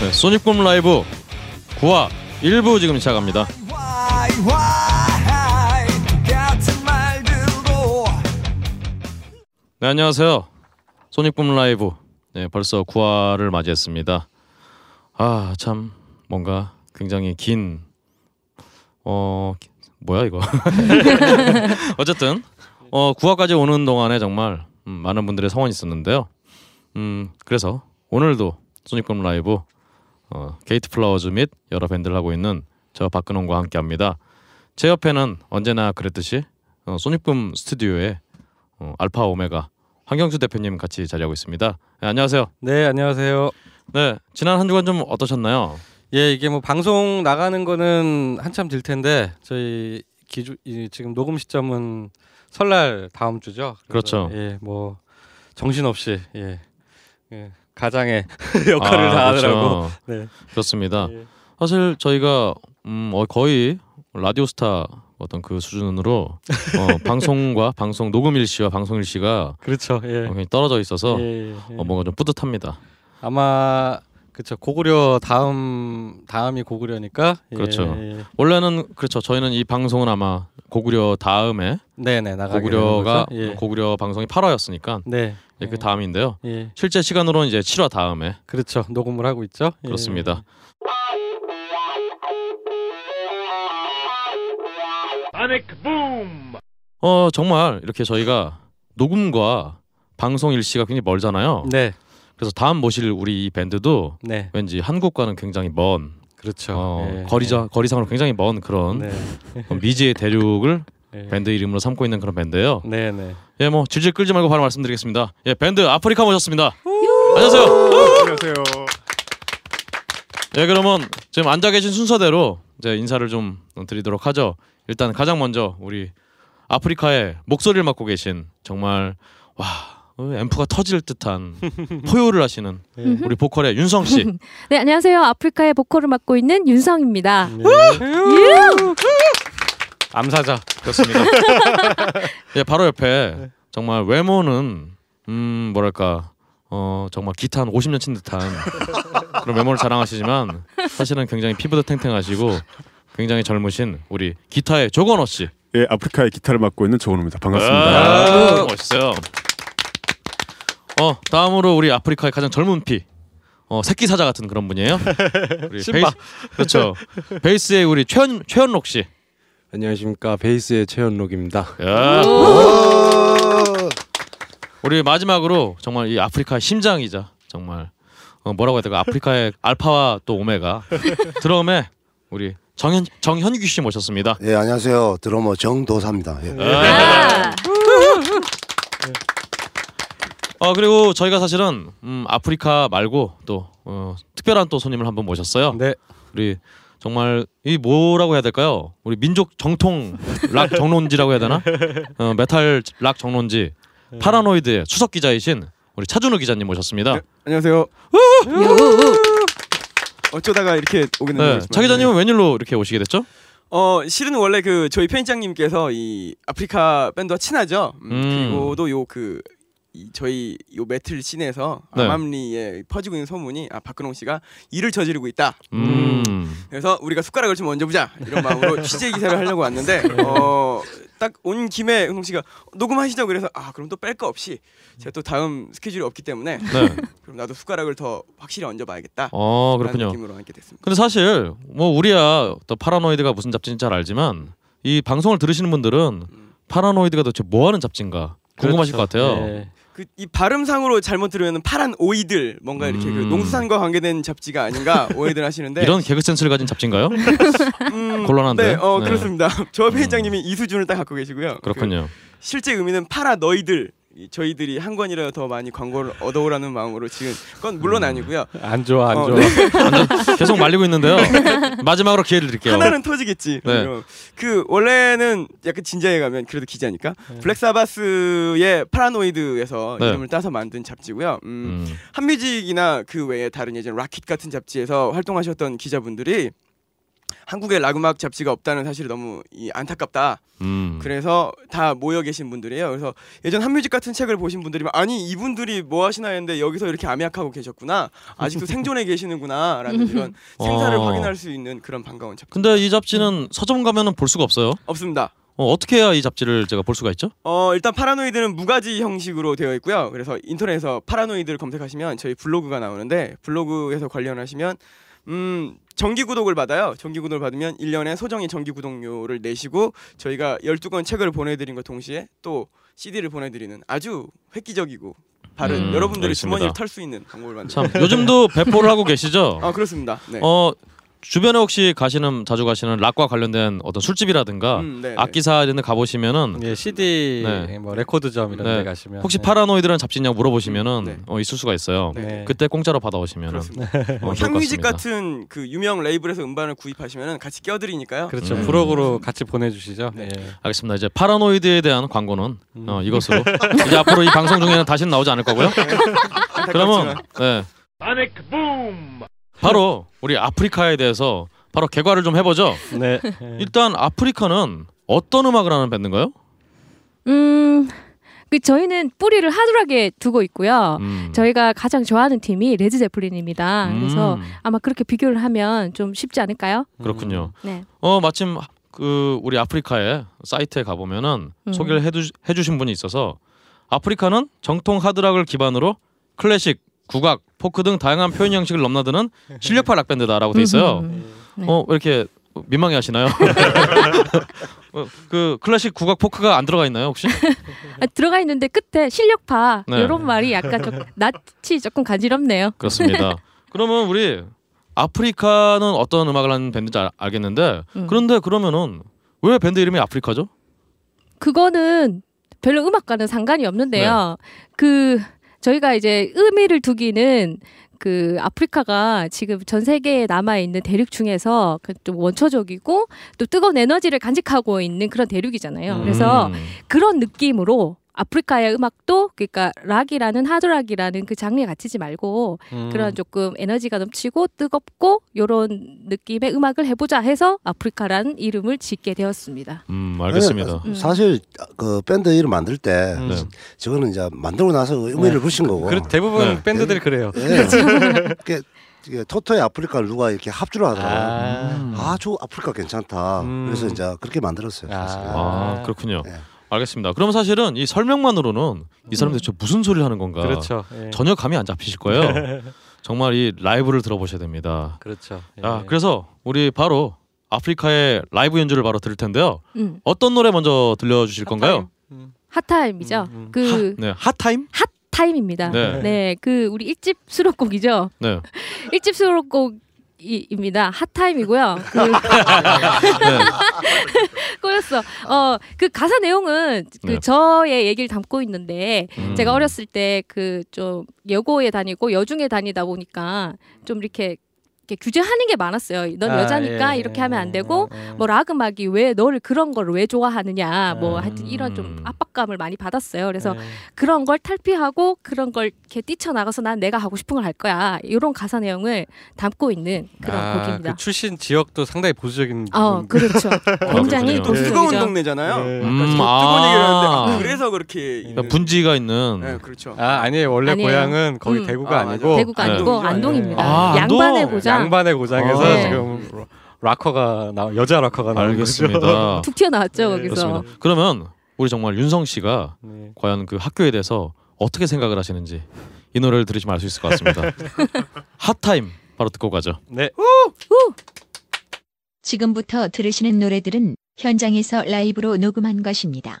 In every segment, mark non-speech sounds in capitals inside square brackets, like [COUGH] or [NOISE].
네, 소닉붐 라이브 9화 1부 지금 시작합니다. 네, 안녕하세요. 소닉붐 라이브. 네, 벌써 9화를 맞이했습니다. 아, 참 뭔가 굉장히 긴 어, 기- 뭐야 이거. [LAUGHS] 어쨌든 어, 9화까지 오는 동안에 정말 음, 많은 분들의 성원이 있었는데요. 음, 그래서 오늘도 소닉붐 라이브 어, 게이트 플라워즈 및 여러 밴드를 하고 있는 저 박근홍과 함께합니다. 제 옆에는 언제나 그랬듯이 어, 소닉붐 스튜디오에 어, 알파 오메가 황경수 대표님 같이 자리하고 있습니다. 네, 안녕하세요. 네 안녕하세요. 네 지난 한 주간 좀 어떠셨나요? 예 이게 뭐 방송 나가는 거는 한참 될 텐데 저희 기주 이, 지금 녹음 시점은 설날 다음 주죠. 그렇죠. 예 뭐 정신 없이 예, 예 가장의 [LAUGHS] 역할을 아, 다 하더라고. 그렇죠. 네. 그렇습니다. 예. 사실 저희가 음, 어, 거의 라디오스타 어떤 그 수준으로 어, [LAUGHS] 방송과 방송 녹음 일시와 방송 일시가 그렇죠. 예. 굉장히 떨어져 있어서 예, 예. 어, 뭔가 좀 뿌듯합니다. 아마 그렇죠 고구려 다음 다음이 고구려니까 예, 그렇죠. 예. 원래는 그렇죠. 저희는 이 방송은 아마 고구려 다음에 네네 나가게 고구려가? 예. 고구려 방송이 8화였으니까 네. 그 다음인데요. 예. 실제 시간으로는 이제 7화 다음에 그렇죠. 녹음을 하고 있죠. 예. 그렇습니다. 어 정말 이렇게 저희가 녹음과 방송 일시가 굉장히 멀잖아요. 네. 그래서 다음 모실 우리 이 밴드도 네. 왠지 한국과는 굉장히 먼 그렇죠. 어, 예. 거리자 거리상으로 굉장히 먼 그런 네. 어, 미지의 대륙을 예. 밴드 이름으로 삼고 있는 그런 밴드예요. 네, 네. 예, 뭐 질질 끌지 말고 바로 말씀드리겠습니다. 예, 밴드 아프리카 모셨습니다. 안녕하세요. 안녕하세요. 예, 그러면 지금 앉아 계신 순서대로 이제 인사를 좀 드리도록 하죠. 일단 가장 먼저 우리 아프리카의 목소리를 맡고 계신 정말 와 어, 앰프가 터질 듯한 [LAUGHS] 포효를 하시는 우리 보컬의 윤성 씨. [LAUGHS] 네, 안녕하세요. 아프리카의 보컬을 맡고 있는 윤성입니다. 네. 암사자. 그렇습니다. [LAUGHS] 예, 바로 옆에 정말 외모는 음 뭐랄까 어 정말 기타 한 50년 친 듯한 그런 외모를 자랑하시지만 사실은 굉장히 피부도 탱탱하시고 굉장히 젊으신 우리 기타의 조건호 씨. 예, 아프리카의 기타를 맡고 있는 조원우입니다. 반갑습니다. 아, 멋있어요. 어 다음으로 우리 아프리카의 가장 젊은 피. 어 새끼 사자 같은 그런 분이에요. 우리 [LAUGHS] 신바. 그렇죠. 베이스의 우리 최현 최현록 씨. 안녕하십니까 베이스의 최현록입니다. 야. 우리 마지막으로 정말 이 아프리카의 심장이자 정말 어, 뭐라고 해야 될까 아프리카의 알파와 또 오메가 드럼에 우리 정현 정현규 씨 모셨습니다. 예 안녕하세요 드러머 정도사입니다. 예. 아, 어 그리고 저희가 사실은 음, 아프리카 말고 또 어, 특별한 또 손님을 한번 모셨어요. 네. 우리 정말 이 뭐라고 해야 될까요? 우리 민족 정통 락 정론지라고 해야 되나? 어, 메탈 락 정론지 파라노이드의 수석 기자이신 우리 차준우 기자님 모셨습니다. 안녕하세요. 요. 어쩌다가 이렇게 오게 네, 됐는지. 차 기자님은 웬일로 이렇게 오시게 됐죠? 어 실은 원래 그 저희 편집장님께서 이 아프리카 밴드와 친하죠. 음, 음. 그리고도 요 그 저희 요 메틀 씬에서 네. 암암리에 퍼지고 있는 소문이 아 박근홍 씨가 일을 저지르고 있다. 음. 그래서 우리가 숟가락을 좀 얹어보자 이런 마음으로 [LAUGHS] 취재 기사를 하려고 왔는데 어, 딱 온 김에 은홍 씨가 녹음하시죠 그래서 아 그럼 또 뺄 거 없이 제가 또 다음 스케줄이 없기 때문에 네. [LAUGHS] 그럼 나도 숟가락을 더 확실히 얹어봐야겠다. 어 그렇군요. 느낌으로 하게 됐습니다. 근데 사실 뭐 우리야 또 파라노이드가 무슨 잡지인지 잘 알지만 이 방송을 들으시는 분들은 파라노이드가 도대체 뭐 하는 잡지인가 궁금하실 것 같아요. 네. 그 이 발음상으로 잘못 들으면 파란 오이들 뭔가 이렇게 음. 그 농수산과 관계된 잡지가 아닌가 [LAUGHS] 오해들 하시는데 이런 개그 센스를 가진 잡지인가요? [LAUGHS] 음, 곤란한데? 네, 어 네. 그렇습니다. [LAUGHS] 저 편집장님이 이 수준을 딱 갖고 계시고요. 그 그렇군요. 실제 의미는 팔아 너희들 이 저희들이 한 권이라도 더 많이 광고를 얻어오라는 마음으로 지금 건 물론 아니고요. 안 좋아 안 어, 좋아. 네. 계속 말리고 있는데요. [LAUGHS] 마지막으로 기회를 드릴게요. 하나는 터지겠지. 네. 그 원래는 약간 진지하게 가면 그래도 기자니까 네. 블랙사바스의 파라노이드에서 네. 이름을 따서 만든 잡지고요. 음, 음. 핫뮤직이나 그 외에 다른 예전 라킷 같은 잡지에서 활동하셨던 기자분들이 한국에 락음악 잡지가 없다는 사실이 너무 이 안타깝다. 음. 그래서 다 모여 계신 분들이에요. 그래서 예전 핫뮤직 같은 책을 보신 분들이 아니 이분들이 뭐 하시나 했는데 여기서 이렇게 암약하고 계셨구나. 아직도 생존해 계시는구나라는 이런 생사를 어. 확인할 수 있는 그런 반가운 잡지. 근데 이 잡지는 서점 가면은 볼 수가 없어요. 없습니다. 어, 어떻게 해야 이 잡지를 제가 볼 수가 있죠? 어 일단 파라노이드는 무가지 형식으로 되어 있고요. 그래서 인터넷에서 파라노이드를 검색하시면 저희 블로그가 나오는데 블로그에서 관련하시면 음 정기 구독을 받아요. 정기 구독을 받으면 1년에 소정의 정기 구독료를 내시고 저희가 12권 책을 보내드린 것 동시에 또 CD를 보내드리는 아주 획기적이고 바른 음, 여러분들이 알겠습니다. 주머니를 털 수 있는 광고를 만든. 참 요즘도 배포를 하고 계시죠? 아 그렇습니다. 네. 어 주변에 혹시 가시는 자주 가시는 락과 관련된 어떤 술집이라든가 음. 악기사 이런 데 가보시면은 예, CD 네. 뭐 레코드점 이런 네. 데 가시면 혹시 네. 파라노이드라는 잡지 있냐고 물어보시면은 네. 어, 있을 수가 있어요. 네. 그때 공짜로 받아오시면은. 어, 향뮤직 같습니다. 같은 그 유명 레이블에서 음반을 구입하시면 같이 껴드리니까요. 그렇죠. 음. 부록으로 같이 보내주시죠. 네. 예. 알겠습니다. 이제 파라노이드에 대한 광고는 음. 어, 이것으로 [LAUGHS] 이제 앞으로 이 방송 중에는 다시는 나오지 않을 거고요. 그러면 네. 바로 우리 아프리카에 대해서 바로 개괄을 좀 해보죠. 네. 예. 일단 아프리카는 어떤 음악을 하는 밴드인가요? 음, 그 저희는 뿌리를 하드락에 두고 있고요. 음. 저희가 가장 좋아하는 팀이 레드 제플린입니다. 그래서 음, 아마 그렇게 비교를 하면 좀 쉽지 않을까요? 그렇군요. 네. 어 마침 그 우리 아프리카의 사이트에 가 보면은 음. 소개를 해주, 해주신 분이 있어서 아프리카는 정통 하드락을 기반으로 클래식, 국악, 포크 등 다양한 표현 형식을 넘나드는 실력파 락 밴드다라고 돼 있어요. 음, 네. 어 왜 이렇게 민망해 하시나요? [LAUGHS] 어, 그 클래식, 국악, 포크가 안 들어가 있나요 혹시? 아, 들어가 있는데 끝에 실력파 네. 이런 말이 약간 좀 낯이 조금 간지럽네요. 그렇습니다. [LAUGHS] 그러면 우리 아프리카는 어떤 음악을 하는 밴드인지 알, 알겠는데 음. 그런데 그러면은 왜 밴드 이름이 아프리카죠? 그거는 별로 음악과는 상관이 없는데요. 그 저희가 이제 의미를 두기는 그 아프리카가 지금 전 세계에 남아 있는 대륙 중에서 그좀 원초적이고 또 뜨거운 에너지를 간직하고 있는 그런 대륙이잖아요. 그래서 음. 그런 느낌으로 아프리카의 음악도 그러니까 락이라는 하드락이라는 그 장르에 갇히지 말고 음. 그런 조금 에너지가 넘치고 뜨겁고 요런 느낌의 음악을 해보자 해서 아프리카라는 이름을 짓게 되었습니다. 음 알겠습니다. 음. 사실 그 밴드 이름 만들 때 음. 네. 저거는 이제 만들고 나서 의미를 붙인 거고. 그 대부분 네. 밴드들이 그래요. 예. 이게, 이게 토토의 아프리카를 누가 이렇게 합주를 하더라고. 아. 아, 저 아프리카 괜찮다. 음. 그래서 이제 그렇게 만들었어요. 아. 아 그렇군요. 네. 알겠습니다. 그럼 사실은 이 설명만으로는 이 사람들 대체 무슨 소리를 하는 건가 그렇죠. 예. 전혀 감이 안 잡히실 거예요. [LAUGHS] 정말 이 라이브를 들어보셔야 됩니다. 그렇죠. 예. 아 그래서 우리 바로 아프리카의 라이브 연주를 바로 들을 텐데요. 음. 어떤 노래 먼저 들려주실 건가요? 핫타임이죠. 음, 음. 그 네, 핫타임. 핫 타임입니다. 네. 네. 그 우리 일집 수록곡이죠. 네, [LAUGHS] 일집 수록곡 입니다. 핫타임이고요. 그 네. [LAUGHS] 꼬였어. 어, 그 가사 내용은 그 네. 저의 얘기를 담고 있는데 음. 제가 어렸을 때 그 좀 여고에 다니고 여중에 다니다 보니까 좀 이렇게, 이렇게 규제하는 게 많았어요. 넌 아, 여자니까 예, 이렇게 예, 하면 안 되고 예, 예. 뭐 락음악이 왜 너를 그런 걸 왜 좋아하느냐 뭐 음. 하여튼 이런 좀 압박감을 많이 받았어요. 그래서 예. 그런 걸 탈피하고 그런 걸 이렇게 뛰쳐나가서 난 내가 하고 싶은 걸 할 거야. 이런 가사 내용을 담고 있는 그런 아, 곡입니다. 그 출신 지역도 상당히 보수적인 어. 그렇죠. 굉장히 그렇군요. 또 네. 뜨거운. 동네잖아요. 네. 음, 저 뜨거운 아. 얘기를 하는데 아, 그래서 그렇게 있는. 그러니까 분지가 있는. 네, 그렇죠. 아 아니에요 원래 아니에요. 고향은 거기 음. 대구가 아, 아니고 대구가 네. 아니고. 안동입니다. 아, 안동. 양반의 고장. 양반의 고장에서 아. 지금 락커가 나 여자 락커가 나온. 알겠습니다. [LAUGHS] 툭 튀어나왔죠 네, 거기서. 그렇습니다. 그러면 우리 정말 윤성 씨가 네. 과연 그 학교에 대해서 어떻게 생각을 하시는지 이 노래를 들으시면 알 수 있을 것 같습니다. [LAUGHS] 핫타임 바로 듣고 가죠. 네. 지금부터 들으시는 노래들은 현장에서 라이브로 녹음한 것입니다.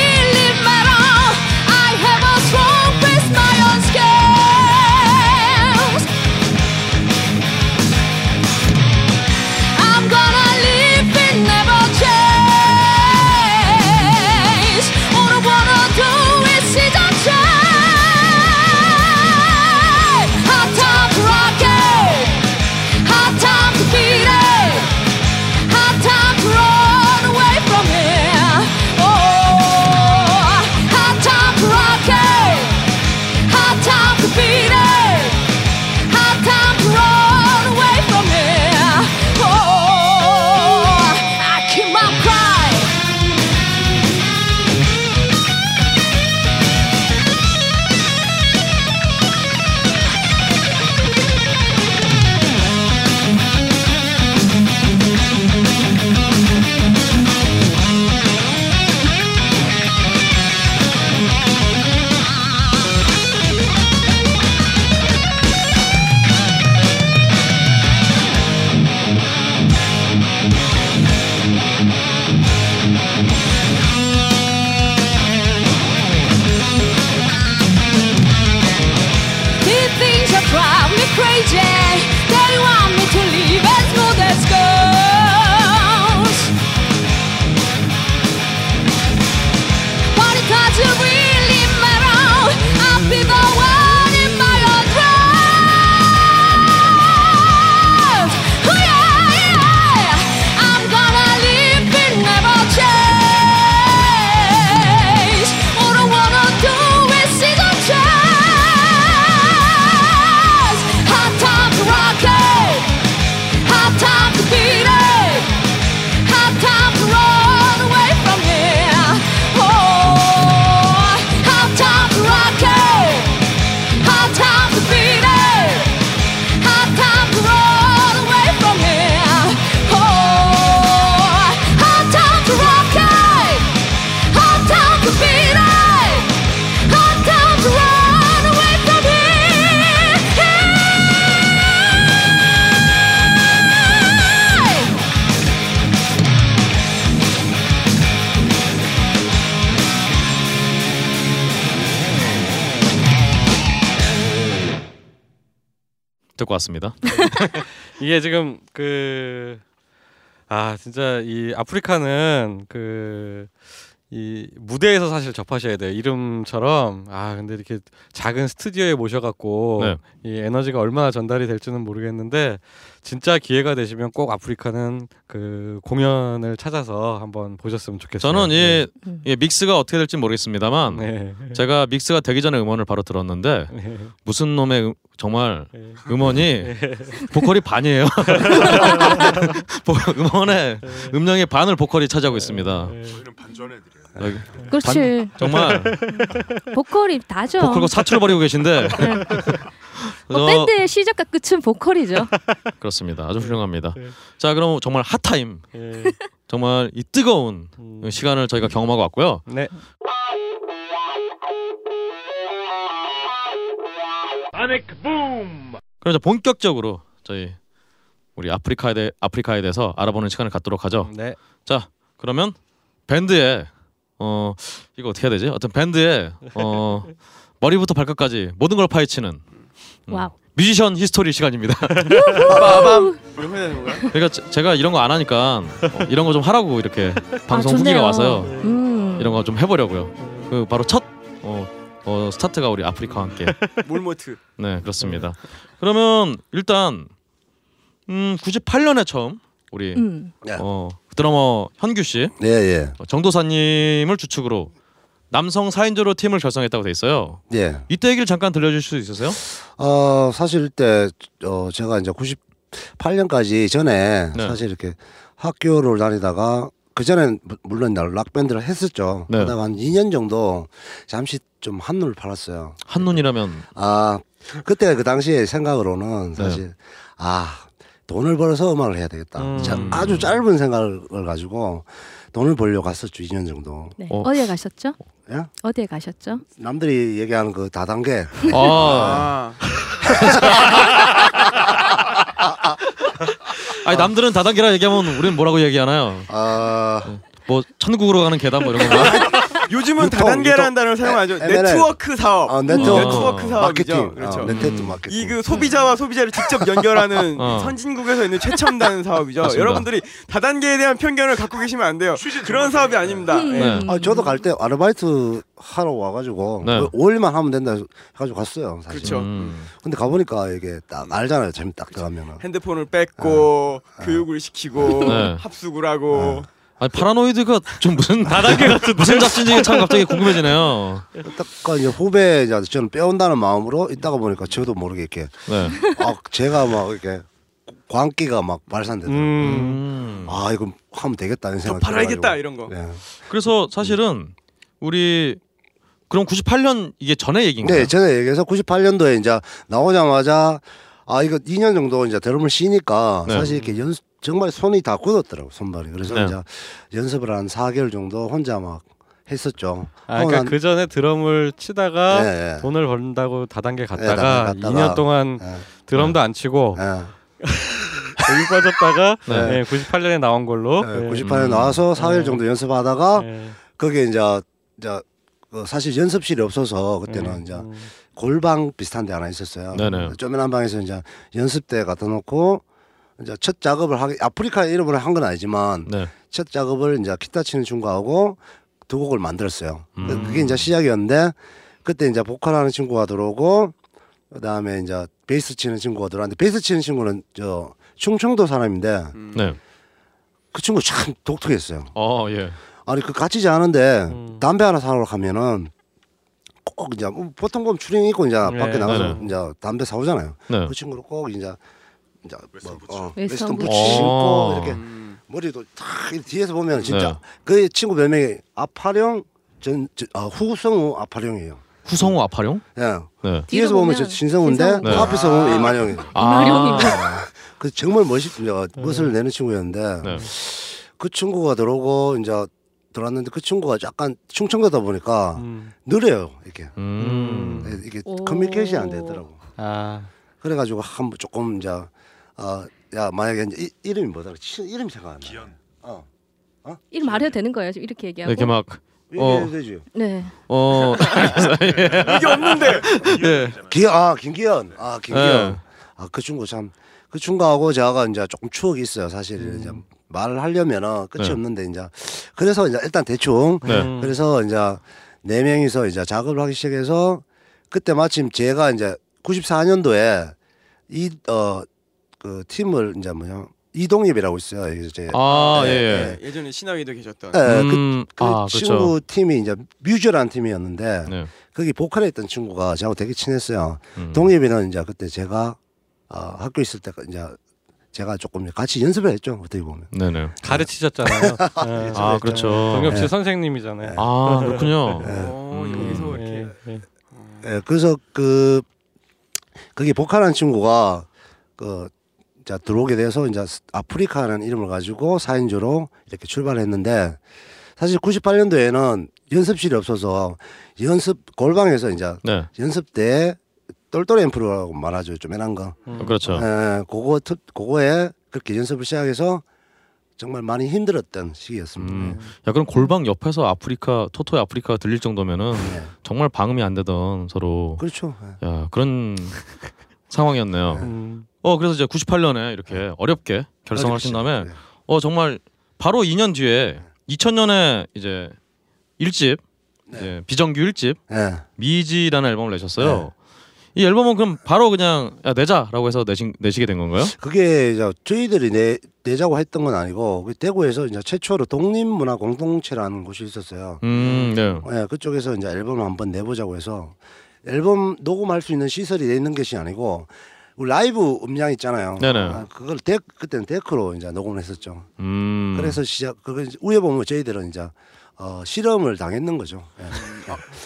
듣고 왔습니다. [LAUGHS] 이게 지금 그 아 진짜 이 아프리카는 그 이 무대에서 사실 접하셔야 돼요 이름처럼 아 근데 이렇게 작은 스튜디오에 모셔갖고 네. 이 에너지가 얼마나 전달이 될지는 모르겠는데 진짜 기회가 되시면 꼭 아프리카는 그 공연을 찾아서 한번 보셨으면 좋겠어요. 저는 이, 음. 이 믹스가 어떻게 될지 모르겠습니다만 네. 제가 믹스가 되기 전에 음원을 바로 들었는데 네. 무슨 놈의 음- 정말 네. 음원이 보컬이 반이에요. [LAUGHS] 보- 음원의 음량의 반을 보컬이 차지하고 있습니다. 저희는 반전해드려요. 여기 그렇지. 정말 보컬이 다죠. 보컬과 사투를 벌이고 계신데 뭐 저- 밴드의 시작과 끝은 보컬이죠. [LAUGHS] 그렇습니다. 아주 훌륭합니다. 네. 자 그럼 정말 핫타임 네. 정말 이 뜨거운 음. 시간을 저희가 경험하고 왔고요. 네. 그럼 이제 본격적으로 저희 우리 아프리카에 대 아프리카에 대해서 알아보는 시간을 갖도록 하죠. 네. 자 그러면 밴드의 어 이거 어떻게 해야 되지? 어떤 밴드의 어 [LAUGHS] 머리부터 발끝까지 모든 걸 파헤치는 음, 와우. 뮤지션 히스토리 시간입니다. 빠밤? 그러니까 제- 제가 이런 거 안 하니까 어, 이런 거 좀 하라고 이렇게 방송 아. 후기가 와서요. 음. 이런 거 좀 해보려고요. 그 바로 첫 어, 어, 스타트가 우리 아프리카와 함께. [LAUGHS] 몰모트 네 그렇습니다. 그러면 일단 음 98년에 처음 우리 음. 어, 드러머 현규 씨 예, 예. 어, 정도사님을 주축으로 남성 4인조로 팀을 결성했다고 돼 있어요. 예. 이때 얘기를 잠깐 들려주실 수 있으세요? 어, 사실 때 어, 제가 이제 98년까지 전에 네. 사실 이렇게 학교를 다니다가 그 전엔 무- 물론 락 밴드를 했었죠. 네. 하다가 한 2년 정도 잠시 좀 한눈을 팔았어요. 한눈이라면 아, 그때 그 당시에 생각으로는 네. 사실 아, 돈을 벌어서 음악을 해야 되겠다. 음. 자, 아주 짧은 생각을 가지고 돈을 벌려고 갔었죠. 2년 정도. 네. 어. 어. 디에 가셨죠? 예? 어디에 가셨죠? 남들이 얘기하는 그 다단계 아, 아 [LAUGHS] 아니 남들은 다단계라 얘기하면 우리는 뭐라고 얘기하나요? 아, 뭐 천국으로 가는 계단 뭐 이런 거. [LAUGHS] 요즘은 유통, 다단계라는 유통. 단어를 사용하죠 MLM. 네트워크 사업 아, 네트워크, 네트워크 사업이죠 마케팅, 그렇죠 어, 네트워크 마케팅. 이 그 소비자와 소비자를 직접 연결하는 [LAUGHS] 어. 선진국에서 있는 최첨단 [LAUGHS] 사업이죠. 맞습니다. 여러분들이 다단계에 대한 편견을 갖고 계시면 안 돼요. 그런 사업이 아닙니다. 음. 예. 네. 아, 저도 갈 때 아르바이트 하러 와가지고 네. 5일만 하면 된다 해가지고 갔어요. 사실. 그렇죠. 음. 근데 가보니까 이게 딱 알잖아요. 재미 딱 들어가면은. 핸드폰을 뺏고 교육을 시키고 네. 합숙을 하고 아니 파라노이드가 좀 무슨 [LAUGHS] 다단계 같은 무슨 잡지인지 참 [LAUGHS] 갑자기 궁금해지네요. 딱 이제 후배 이제 저는 빼온다는 마음으로 있다가 보니까 저도 모르게 이렇게 네. 아, 제가 막 이렇게 광기가 막 발산되더라고요. 음. 음. 아 이거 하면 되겠다 이런 더 생각. 팔아야겠다 이런 거. 네. 그래서 사실은 우리 그럼 98년 이게 전에 얘기인가요? 네, 전에 얘기해서 98년도에 이제 나오자마자 아 이거 2년 정도 이제 드럼을 쉬니까 네. 사실 이렇게 연 정말 손이 다 굳었더라고 손발이. 그래서 네. 이제 연습을 한 4개월 정도 혼자 막 했었죠. 아, 그러니까 그 전에 드럼을 치다가 네, 네. 돈을 번다고 다단계 네, 갔다가 갔다가. 2년 동안 예, 드럼도 안 치고 예. [LAUGHS] 여기 빠졌다가 [LAUGHS] 네. 네. 98년에 나온 걸로. 네, 네. 98년에 음. 나와서 4일 네. 정도 연습하다가 네. 거기에 이제 이제 그 사실 연습실이 없어서 그때는 네. 이제 음. 골방 비슷한 데 하나 있었어요. 네네. 쪼맨한 방에서 이제 연습대 갖다 놓고 이제 첫 작업을 하기 아프리카 이름으로 한 건 아니지만 네. 첫 작업을 이제 기타 치는 친구하고 두 곡을 만들었어요. 음. 그게 이제 시작이었는데 그때 이제 보컬하는 친구가 들어오고 그다음에 이제 베이스 치는 친구가 들어왔는데 베이스 치는 친구는 저 충청도 사람인데 음. 네. 그 친구 참 독특했어요. 어 예. 아니 그 갇히지 않은데 음. 담배 하나 사러 가면은 꼭 이제 뭐 보통 보면 추링 입고 이제 네, 밖에 나가서 네네. 이제 담배 사오잖아요. 네. 그 친구는 꼭 이제 이제 뭐, 어, 웨스턴 부츠. 신고 어. 이렇게 음. 머리도 탁 뒤에서 보면 진짜 네. 그 친구 별명이 아파령 전, 전 아, 후성우 아파령이에요. 후성우 아파룡? 예. 네. 뒤에서 보면 저 신성우. 네. 앞에서 보면 이만영이. 아. [LAUGHS] [LAUGHS] 그 정말 멋있 멋을 내는 친구였는데 네. 그 친구가 들어오고 이제 들어왔는데 그 친구가 약간 충청도다 보니까 음. 느려요 이렇게 음. 네, 이게 오. 커뮤니케이션이 안 되더라고. 아. 그래가지고 한번 조금 이제 어야 만약에 이제 이, 이름이 뭐더라? 치- 이름이 생각 안 나. 기현. 어. 이름 말해도 되는 거예요? 지금 이렇게 얘기하고. 이렇게 막 얘기해도 어. 되지. 네. 어. [LAUGHS] 이게 없는데 예. 기현 아 김기현 아 김기현. 네. 아그 친구 참 그 친구하고 제가 이제 조금 추억이 있어요. 사실 음. 이제 말을 하려면은 끝이 네. 없는데 이제 그래서 이제 일단 대충 네. 음. 그래서 이제 네 명이서 이제 작업을 하기 시작해서 그때 마침 제가 이제 94년도에 이어그 팀을 이제 뭐냐 이동엽이라고 있어요. 여기서 제 아, 네, 예, 예. 네. 예전에 신화위도 계셨던. 예, 그, 음, 그 아, 친구 그렇죠. 팀이 이제 뮤즈라는 팀이었는데 네. 거기 보컬에 있던 친구가 저하고 되게 친했어요. 음. 동엽이는 이제 그때 제가 어, 학교 있을 때 이제 제가 조금 같이 연습을 했죠. 어떻게 보면. 네네. 가르치셨잖아요. [LAUGHS] 네. 아, 그렇죠. 동엽 씨 네. 선생님이잖아요. 아, 그렇군요. 어, 음. 여기서 이렇게 예, 예. 예, 그래서 그 거기 보컬한 친구가 그 자, 들어오게 돼서 이제 아프리카라는 이름을 가지고 4인조로 이렇게 출발했는데 사실 98년도에는 연습실이 없어서 연습 골방에서 이제 네. 연습 때 똘똘 앰프라고 말하죠. 조그만한 거. 음. 그렇죠. 예, 그거 특- 그거에 그렇게 연습을 시작해서 정말 많이 힘들었던 시기였습니다. 음. 야, 그럼 골방 옆에서 아프리카 토토의 아프리카 들릴 정도면은 네. 정말 방음이 안 되던 서로 그렇죠. 예. 야, 그런 상황이었네요. 음. 어, 그래서 이제 98년에 이렇게 어렵게 결성을 하신 다음에 네. 어, 정말 바로 2년 뒤에 2000년에 이제 1집 네. 이제 비정규 1집 예. 미지라는 앨범을 내셨어요. 네. 이 앨범은 그럼 바로 그냥 야, 내자라고 해서 내신, 내시게 된 건가요? 그게 이제 저희들이 내, 내자고 했던 건 아니고 그 대구에서 이제 최초로 독립문화 공동체라는 곳이 있었어요. 음, 네. 예, 그쪽에서 이제 앨범을 한번 내보자고 해서 앨범 녹음할 수 있는 시설이 돼 있는 것이 아니고 우리 라이브 음량 있잖아요. 네네. 아, 그걸 데, 그때는 데크로 이제 녹음을 했었죠. 음. 그래서 시작 그걸 위에 보면 저희들은 이제 어, 실험을 당했는 거죠. 예.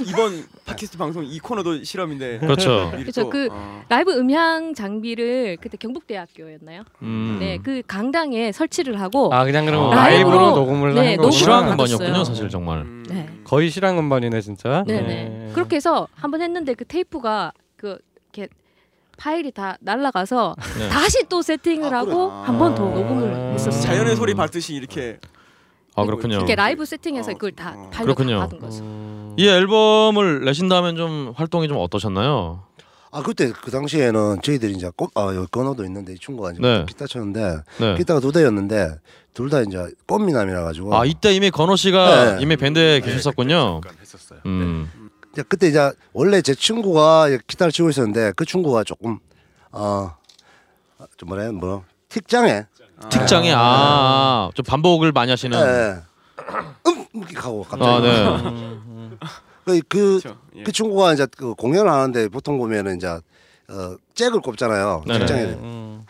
이번 팟캐스트 방송 이 코너도 실험인데. 그렇죠. [LAUGHS] 그렇죠. 또, 그 어. 라이브 음향 장비를 그때 경북대학교였나요? 음. 네, 그 강당에 설치를 하고 아 그냥 그럼 아. 라이브로 라이브로, 녹음을 네, 한 실황 음반이었군요. 사실 정말. 음. 네. 거의 실황 음반이네 진짜. 네네. 네. 그렇게 해서 한번 했는데 그 테이프가 그 이렇게 파일이 다 날라가서 네. 다시 또 세팅을 아, 하고 그래. 한번더 아. 녹음을 했었어요. 자연의 소리 받듯이 이렇게 아, 그렇군요. 이렇게 라이브 세팅해서 어, 그걸 다 어. 그렇군요. 받은 거죠. 음. 이 앨범을 내신 다음엔 좀 활동이 좀 어떠셨나요? 아 그때 그 당시에는 저희들이 이제 꽃, 아 여기 건호도 있는데 이 친구가 이제 네. 기타 쳤는데 네. 기타가 두 대였는데 둘 다 이제 꽃미남이라 가지고 아 이때 이미 건호 씨가 네. 이미 밴드에 계셨었군요. 잠깐 했었어요. 음. 이제 그때 이제 원래 제 친구가 기타를 치고 있었는데 그 친구가 조금 어좀 뭐래 뭐 틱장애 특장에 아, 좀 반복을 많이 하시는. 예. [CLEARS THROAT] 음 이렇게 하고 아, 갑자기 네. [LAUGHS] 음. 그, 그, 그렇죠. 예. 그 친구가 이제 그 공연을 하는데 보통 보면은 이제 어 잭을 꼽잖아요 네네. 틱장애 음.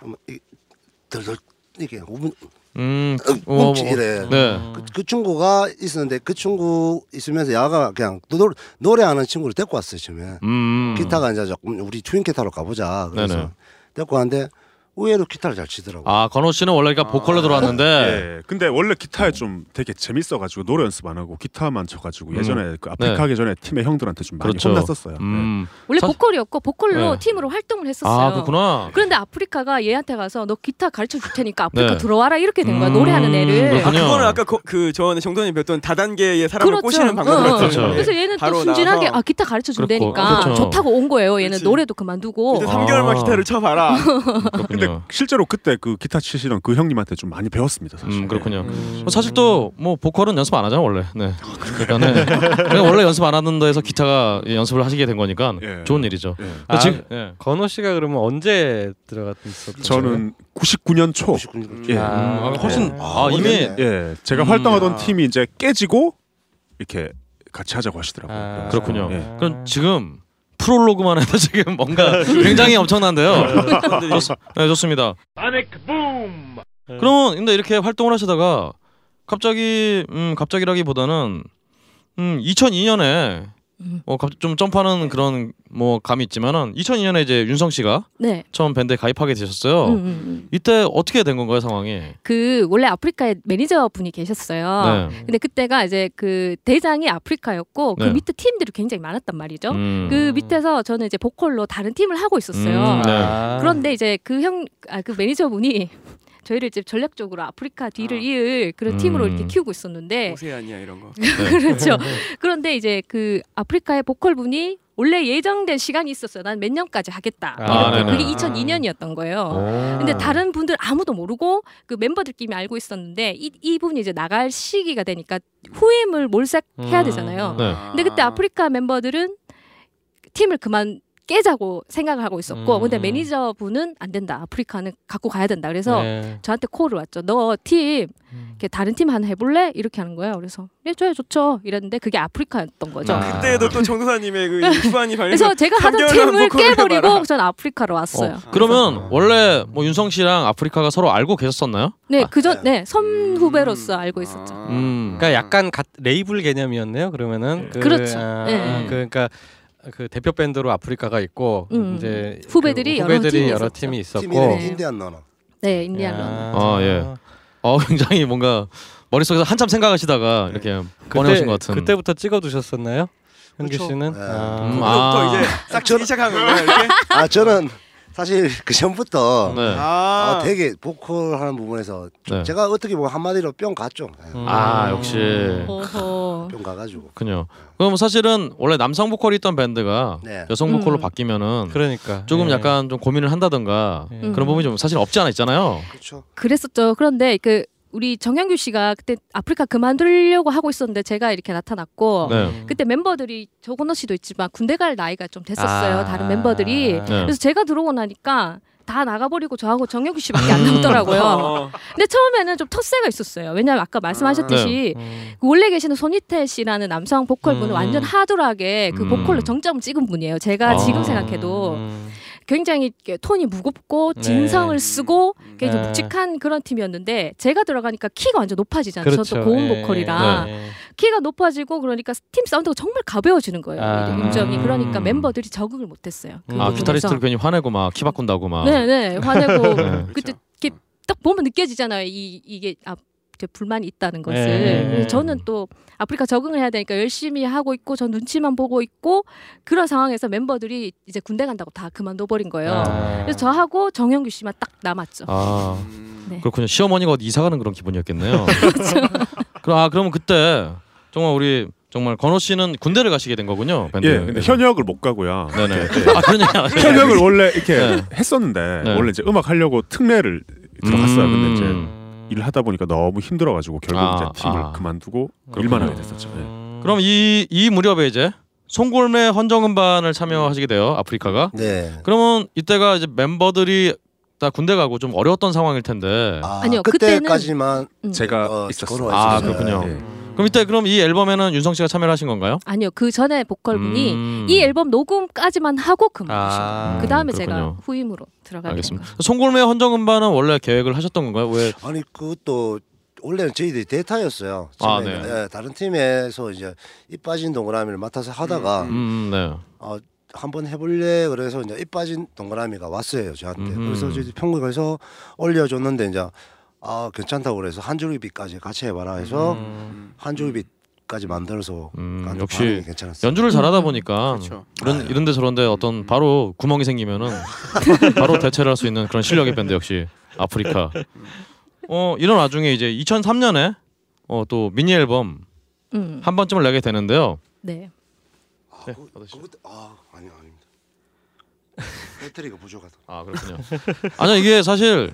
덜덜 이렇게 5분 음. 음, 어, 뭉치 이래 네. 그, 그 친구가 있었는데 그 친구 있으면서 야가 그냥 노, 노래하는 친구를 데리고 왔어요 처음에 음. 기타가 이제 조금 우리 트윈 기타로 가보자 그래서 네네. 데리고 왔는데 의외로 기타를 잘 치더라고. 아 건호 씨는 원래 그러니까 보컬로 들어왔는데 예. 근데 원래 기타에 좀 되게 재밌어가지고 노래 연습 안 하고 기타만 쳐가지고 음. 예전에 그 아프리카 네. 하기 전에 팀의 형들한테 좀 많이 그렇죠. 혼났었어요. 네. 음. 원래 사- 보컬이었고 보컬로 네. 팀으로 활동을 했었어요. 아 그렇구나. 그런데 아프리카가 얘한테 가서 너 기타 가르쳐 줄 테니까 아프리카 네. 들어와라 이렇게 된 거야 음, 노래하는 애를. 아 그렇군요. 그거는 아까 거, 그 저는 정돈이 뵀던 다단계의 사람을 꼬시는 방법이 어, 어. 었죠 그렇죠. 그래서 얘는 또 바로 순진하게 나와서 아 기타 가르쳐 준다니까 그렇고, 그렇죠. 좋다고 온 거예요. 얘는 그렇지. 노래도 그만두고. 이제 아. 3개월만 기타를 쳐봐라. 근데 그렇군요. 실제로 그때 그 기타 치시던 그 형님한테 좀 많이 배웠습니다. 사실. 음 그렇군요. 음. 어, 사실 또 뭐 보컬은 연습 안 하잖아 원래. 네. 그러니까 네. 원래 연습 안 하는 데서 기타가 연습을 하시게 된 거니까 예. 좋은 일이죠. 예. 아, 아, 지금 예. 건호 씨가 그러면 언제 들어갔었죠? 저는 99년 초 99년. 예. 음, 아, 훨씬 네. 아, 이미. 예, 제가 음. 활동하던 아. 팀이 이제 깨지고 이렇게 같이 하자고 하시더라고요. 아, 그렇군요. 예. 그럼 지금 프롤로그만 해도 지금 뭔가 [LAUGHS] 굉장히 엄청난데요. 좋, 네, 좋습니다. 그러면 근데 이렇게 활동을 하시다가 갑자기 음 갑자기라기보다는 음 2002년에 음. 어, 갑- 좀 점프하는 그런 뭐 감이 있지만은 2002년에 이제 윤성 씨가 네. 처음 밴드에 가입하게 되셨어요. 음, 음, 음. 이때 어떻게 된 건가요 상황이? 그 원래 아프리카에 매니저 분이 계셨어요. 네. 근데 그때가 이제 그 대장이 아프리카였고 네. 그 밑에 팀들이 굉장히 많았단 말이죠. 음. 그 밑에서 저는 이제 보컬로 다른 팀을 하고 있었어요. 음, 네. 아. 그런데 이제 그 형, 아, 그 매니저 분이 저희를 이제 전략적으로 아프리카 뒤를 아. 이을 그런 팀으로 음. 이렇게 키우고 있었는데 오세아니아 이런 거. [LAUGHS] 그렇죠. 그런데 이제 그 아프리카의 보컬 분이 원래 예정된 시간이 있었어요. 난 몇 년까지 하겠다. 아, 이렇게. 그게 2002년이었던 거예요. 오. 근데 다른 분들 아무도 모르고 그 멤버들끼리 알고 있었는데 이, 이분이 이제 나갈 시기가 되니까 후임을 몰색해야 음. 되잖아요. 네. 근데 그때 아프리카 멤버들은 팀을 그만 깨자고 생각을 하고 있었고 음. 근데 매니저분은 안 된다. 아프리카는 갖고 가야 된다. 그래서 네. 저한테 콜을 왔죠. 너팀 이렇게 다른 팀 하나 해볼래? 이렇게 하는 거예요. 그래서 예 좋아요 좋죠. 이랬는데 그게 아프리카였던 거죠. 아. 그때도 또 정도사님의 그 발휘. 그래서 제가 하던 팀을 깨버리고 해봐라. 전 아프리카로 왔어요. 어, 그러면 원래 뭐 윤성 씨랑 아프리카가 서로 알고 계셨었나요? 네, 그전 네. 네, 선후배로서 알고 있었죠. 아. 음. 그러니까 약간 가, 레이블 개념이었네요. 그러면은 그, 그렇죠. 아, 네. 그, 그러니까 그 대표 밴드로 아프리카가 있고 음. 이제 후배들이 그 여러 후배들이 팀이 여러. 팀이 있었고 팀이 네. 인디안 너너. 네, 인디안 런. 아, 예. 어 [LAUGHS] 굉장히 뭔가 머릿속에서 한참 생각하시다가 이렇게 꺼내오신 것 같은. 그때부터 찍어두셨었나요? 현규 그렇죠. 씨는? 네. 아. 음, 그때부터 아. 이제 싹 치기 시작한 건가요? 이렇게? [LAUGHS] 아 저는 사실 그 전부터 네. 아, 어, 되게 보컬 하는 부분에서 좀 네. 제가 어떻게 보면 한마디로 뿅 갔죠. 예. 음. 아 역시 어허. 뿅 가가지고. 그요. 그럼 사실은 원래 남성 보컬이 있던 밴드가 네. 여성 보컬로 음. 바뀌면은 그러니까 조금 예. 약간 좀 고민을 한다던가 예. 음. 그런 부분이 좀 사실 없지 않아 있잖아요. 그렇죠. 그랬었죠. 그런데 그 우리 정영규 씨가 그때 아프리카 그만두려고 하고 있었는데 제가 이렇게 나타났고 네. 그때 멤버들이 조건호 씨도 있지만 군대 갈 나이가 좀 됐었어요. 아. 다른 멤버들이. 네. 그래서 제가 들어오고 나니까 다 나가버리고 저하고 정영규 씨밖에 안 음. 남더라고요. 어. [LAUGHS] 근데 처음에는 좀 텃세가 있었어요. 왜냐면 아까 말씀하셨듯이 음. 그 원래 계시는 손희태 씨라는 남성 보컬 분은 음. 완전 하드하게 그 음. 보컬로 정점을 찍은 분이에요. 제가 아. 지금 생각해도 음. 굉장히 톤이 무겁고 네. 진성을 쓰고 굉장히 네. 묵직한 그런 팀이었는데 제가 들어가니까 키가 완전 높아지잖아요. 그렇죠. 저도 고음 예. 보컬이라 네. 키가 높아지고 그러니까 팀 사운드가 정말 가벼워지는 거예요. 아. 이 음정이 그러니까 음. 멤버들이 적응을 못했어요. 그. 아 부분에서. 기타리스트를 괜히 화내고 막 키 바꾼다고 막. 네네 화내고 [LAUGHS] 네. 그때 그렇죠. 이렇게 딱 보면 느껴지잖아요. 이 이게 아 불만이 있다는 것을. 네. 저는 또 아프리카 적응을 해야 되니까 열심히 하고 있고 저 눈치만 보고 있고 그런 상황에서 멤버들이 이제 군대 간다고 다 그만둬 버린 거예요. 아. 그래서 저하고 정영규 씨만 딱 남았죠. 아 음. 네. 그렇군요. 시어머니가 어디 이사 가는 그런 기분이었겠네요. [LAUGHS] 그럼 아 그러면 그때 정말 우리 정말 건호 씨는 군대를 가시게 된 거군요. 밴드. 예, 근데 현역을 못 가고요. 네네. 아 얘기. [LAUGHS] 현역을 원래 이렇게 네. 했었는데 네. 원래 이제 음악 하려고 특례를 들어갔어요. 근데 이제 음. 일을 하다 보니까 너무 힘들어가지고 결국 아, 이제 팀을 아. 그만두고. 일만 하게 됐었죠. 예. 음. 그럼 이 이 무렵에 이제 송골매 헌정음반을 참여하시게 돼요. 아프리카가. 네. 그러면 이때가 이제 멤버들이 다 군대 가고 좀 어려웠던 상황일 텐데. 아, 아니요, 그때까지만 음. 제가 어, 있었어요. 아. 그렇군요. 예. 그럼 이때 그럼 이 앨범에는 윤성 씨가 참여를 하신 건가요? 아니요 그 전에 보컬분이 음. 이 앨범 녹음까지만 하고 그만두신 아. 거예요. 그 다음에 그렇군요. 제가 후임으로 들어가게 된 알겠습니다. 거예요. 송골매 헌정음반은 원래 계획을 하셨던 건가요? 왜? 아니 그것도 원래는 저희들이 데이터였어요. 아, 처음에 네. 예, 다른 팀에서 이제 입 빠진 동그라미를 맡아서 하다가 음, 음, 네. 어, 한번 해볼래 그래서 이제 입 빠진 동그라미가 왔어요 저한테. 음흠. 그래서 저희 편곡해서 올려줬는데 이제 아 괜찮다고 그래서 한 줄기비까지 같이 해봐라 해서 음. 한 줄기비까지 만들어서 음, 역시 괜찮았어요. 연주를 잘하다 보니까 그렇죠. 이런 이런데 저런데 어떤 바로 구멍이 생기면은 [LAUGHS] 바로 대체를 할 수 있는 그런 실력의 밴드 역시 아프리카. 어 이런 와중에 이제 2003년에 어 또 미니 앨범 음. 한 번쯤을 내게 되는데요. 네. 아, 네, 그. 그것도 아 아니 아닙니다. 배터리가 부족하다. 아 그렇군요. 아니요 이게 사실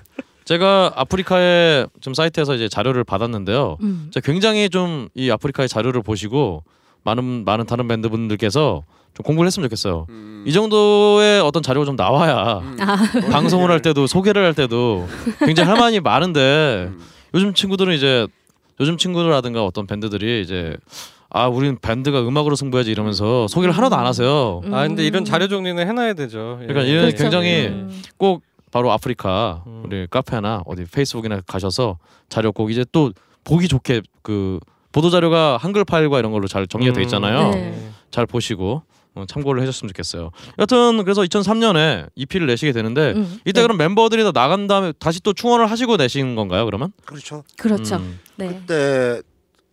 제가 아프리카의 좀 사이트에서 이제 자료를 받았는데요. 음. 제가 굉장히 좀 이 아프리카의 자료를 보시고 많은 많은 다른 밴드 분들께서 좀 공부를 했으면 좋겠어요. 음. 이 정도의 어떤 자료가 좀 나와야 음. 아. 방송을 할 때도 소개를 할 때도 굉장히 할 말이 많은데 음. 요즘 친구들은 이제 요즘 친구들라든가 어떤 밴드들이 이제 아 우린 밴드가 음악으로 승부해야지 이러면서 소개를 하나도 안 하세요. 음. 아 근데 이런 자료 정리는 해놔야 되죠. 예. 그러니까 이런 그렇죠. 굉장히 음. 꼭 바로 아프리카 음. 우리 카페나 어디 페이스북이나 가셔서 자료 꼭 이제 또 보기 좋게 그 보도 자료가 한글 파일과 이런 걸로 잘 정리가 돼 음. 있잖아요. 네. 잘 보시고 어, 참고를 해줬으면 좋겠어요. 여튼 그래서 2003년에 EP를 내시게 되는데 음. 이때 네. 그럼 멤버들이 다 나간 다음에 다시 또 충원을 하시고 내신 건가요? 그러면? 그렇죠. 그렇죠. 음. 네. 그때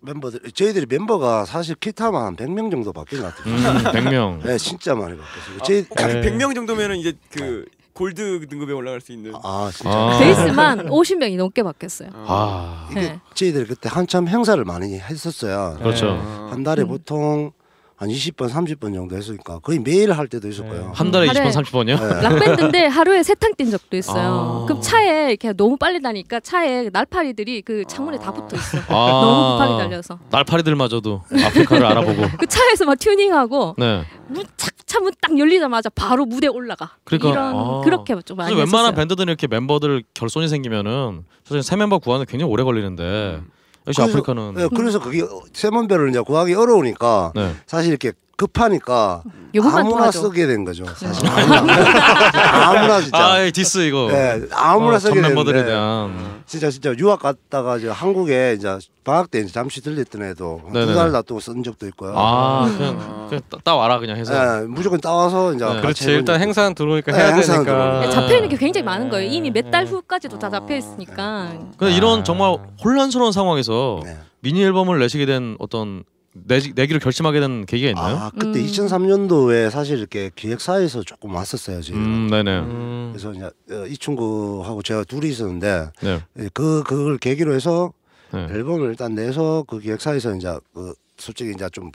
멤버들 저희들이 멤버가 사실 기타만 한 100명 정도 바뀐 것 같아요. 음, 100명. 네, 진짜 많이 바뀌었어요. 저희 딱 네. 100명 정도면은 이제 그 골드 등급에 올라갈 수 있는. 아 진짜. 아. 베이스만 50명이 넘게 바뀌었어요. 아, 이게 네. 저희들이 그때 한참 행사를 많이 했었어요. 그렇죠. 한 달에 음. 보통 한 20번, 30번 정도 했으니까 거의 매일 할 때도 있었고요. 한 달에 하루에- 20번, 30번이요? 네. [LAUGHS] 락밴드인데 하루에 세 탕 뛴 적도 있어요. 아. 그럼 차에 이렇게 너무 빨리 다니까 차에 날파리들이 그 창문에 다 붙어 있어. 아, [LAUGHS] 너무 급하게 달려서 날파리들마저도 아프리카를 알아보고. [LAUGHS] 그 차에서 막 튜닝하고 네. 문착 차문 딱 열리자마자 바로 무대 에 올라가. 그러니까, 이런 아. 그렇게 좀 많이 웬만한 했었어요. 밴드들은 이렇게 멤버들 결손이 생기면은 사실 새 멤버 구하는 게 굉장히 오래 걸리는데 역시 그래서- 아프리카는 네, 그래서 그게 새 멤버를 이제 구하기 어려우니까 네. 사실 이렇게 급하니까 아무나. 쓰게 된 거죠. 사실 아무나, [LAUGHS] 아무나 진짜. 아, 이 디스 이거. 네, 아무나 어, 쓰게 멤버들에 대한 진짜 진짜 유학 갔다가 이제 한국에 이제 방학 때 이제 잠시 들렸던 애도 네네. 두달 놔두고 쓴 적도 있고요. 아, 그냥 그냥 따, 따와라 그냥 해서. 네, 무조건 따와서 이제 네. 그렇지 일단 행사는 들어오니까 네, 해야 행사는 되니까. 들어오니까. 네, 잡혀 있는 게 굉장히 많은 거예요. 이미 몇 달 후까지도 다 잡혀 있으니까. 근데 이런 아. 정말 혼란스러운 상황에서 네. 미니 앨범을 내시게 된 어떤 내, 내기를 결심하게 된 계기가 있나요? 아 그때 음. 2003년도에 사실 이렇게 기획사에서 조금 왔었어요 지금. 음, 네네. 음. 그래서 이제 어, 이 친구하고 제가 둘이 있었는데 네. 예, 그 그걸 계기로 해서 네. 앨범을 일단 내서 그 기획사에서 이제 그 솔직히 이제 좀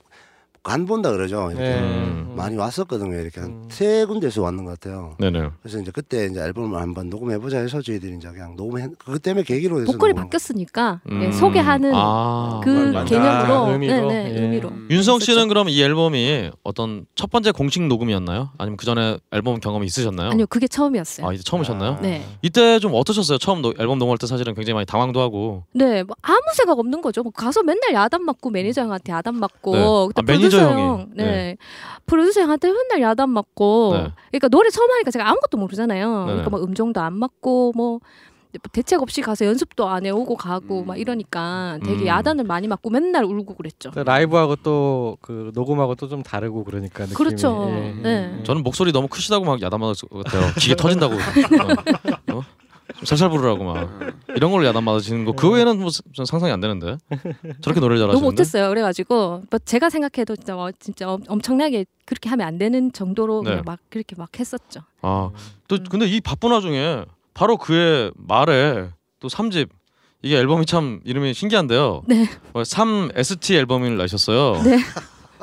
간 본다 그러죠. 이렇게 네. 음. 많이 왔었거든요. 이렇게 한 음. 세 군데에서 왔는 것 같아요. 네네. 그래서 이제 그때 이제 앨범을 한번 녹음해 보자 해서 저희들이 이제 그냥 녹음해 그것 때문에 계기로 해서 보컬이 녹음한 바뀌었으니까 음. 예, 소개하는 아, 그 맞다. 개념으로, 아, 의미로? 네, 네, 예. 의미로. 윤성 씨는 그럼 이 앨범이 어떤 첫 번째 공식 녹음이었나요? 아니면 그 전에 앨범 경험이 있으셨나요? 아니요, 그게 처음이었어요. 아 이제 처음이셨나요? 네, 이때 좀 어떠셨어요? 처음 노- 앨범 녹음할 때 사실은 굉장히 많이 당황도 하고. 네, 뭐 아무 생각 없는 거죠. 뭐 가서 맨날 야단 맞고 매니저 형한테 야단 맞고, 네. 아, 매니저 프로듀서 형이. 형, 네, 네. 프로듀서 형한테 맨날 야단 맞고, 네. 그러니까 노래 처음 하니까 제가 아무것도 모르잖아요. 네네. 그러니까 뭐 음정도 안 맞고 뭐. 대책 없이 가서 연습도 안 해오고 가고 막 이러니까 되게 음. 야단을 많이 맞고 맨날 울고 그랬죠. 또 라이브하고 또 그 녹음하고 또 좀 다르고 그러니까 느낌이. 그렇죠. 예. 네. 저는 목소리 너무 크시다고 막 야단 맞을 것 같아요. 기계 터진다고. [LAUGHS] 어? 어? 좀 살살 부르라고 막 이런 걸로 야단 맞으시는 거. 그 외에는 뭐전 상상이 안 되는데 저렇게 노래를 잘하시는데. 너무 못했어요. 그래가지고 뭐 제가 생각해도 진짜 어, 진짜 엄- 엄청나게 그렇게 하면 안 되는 정도로 네. 막 그렇게 막 했었죠. 아, 또 근데 이 바쁜 와중에 바로 그의 말에 또 3집 이게 앨범이 참 이름이 신기한데요. 네. 3 ST 앨범을 내셨어요. 네.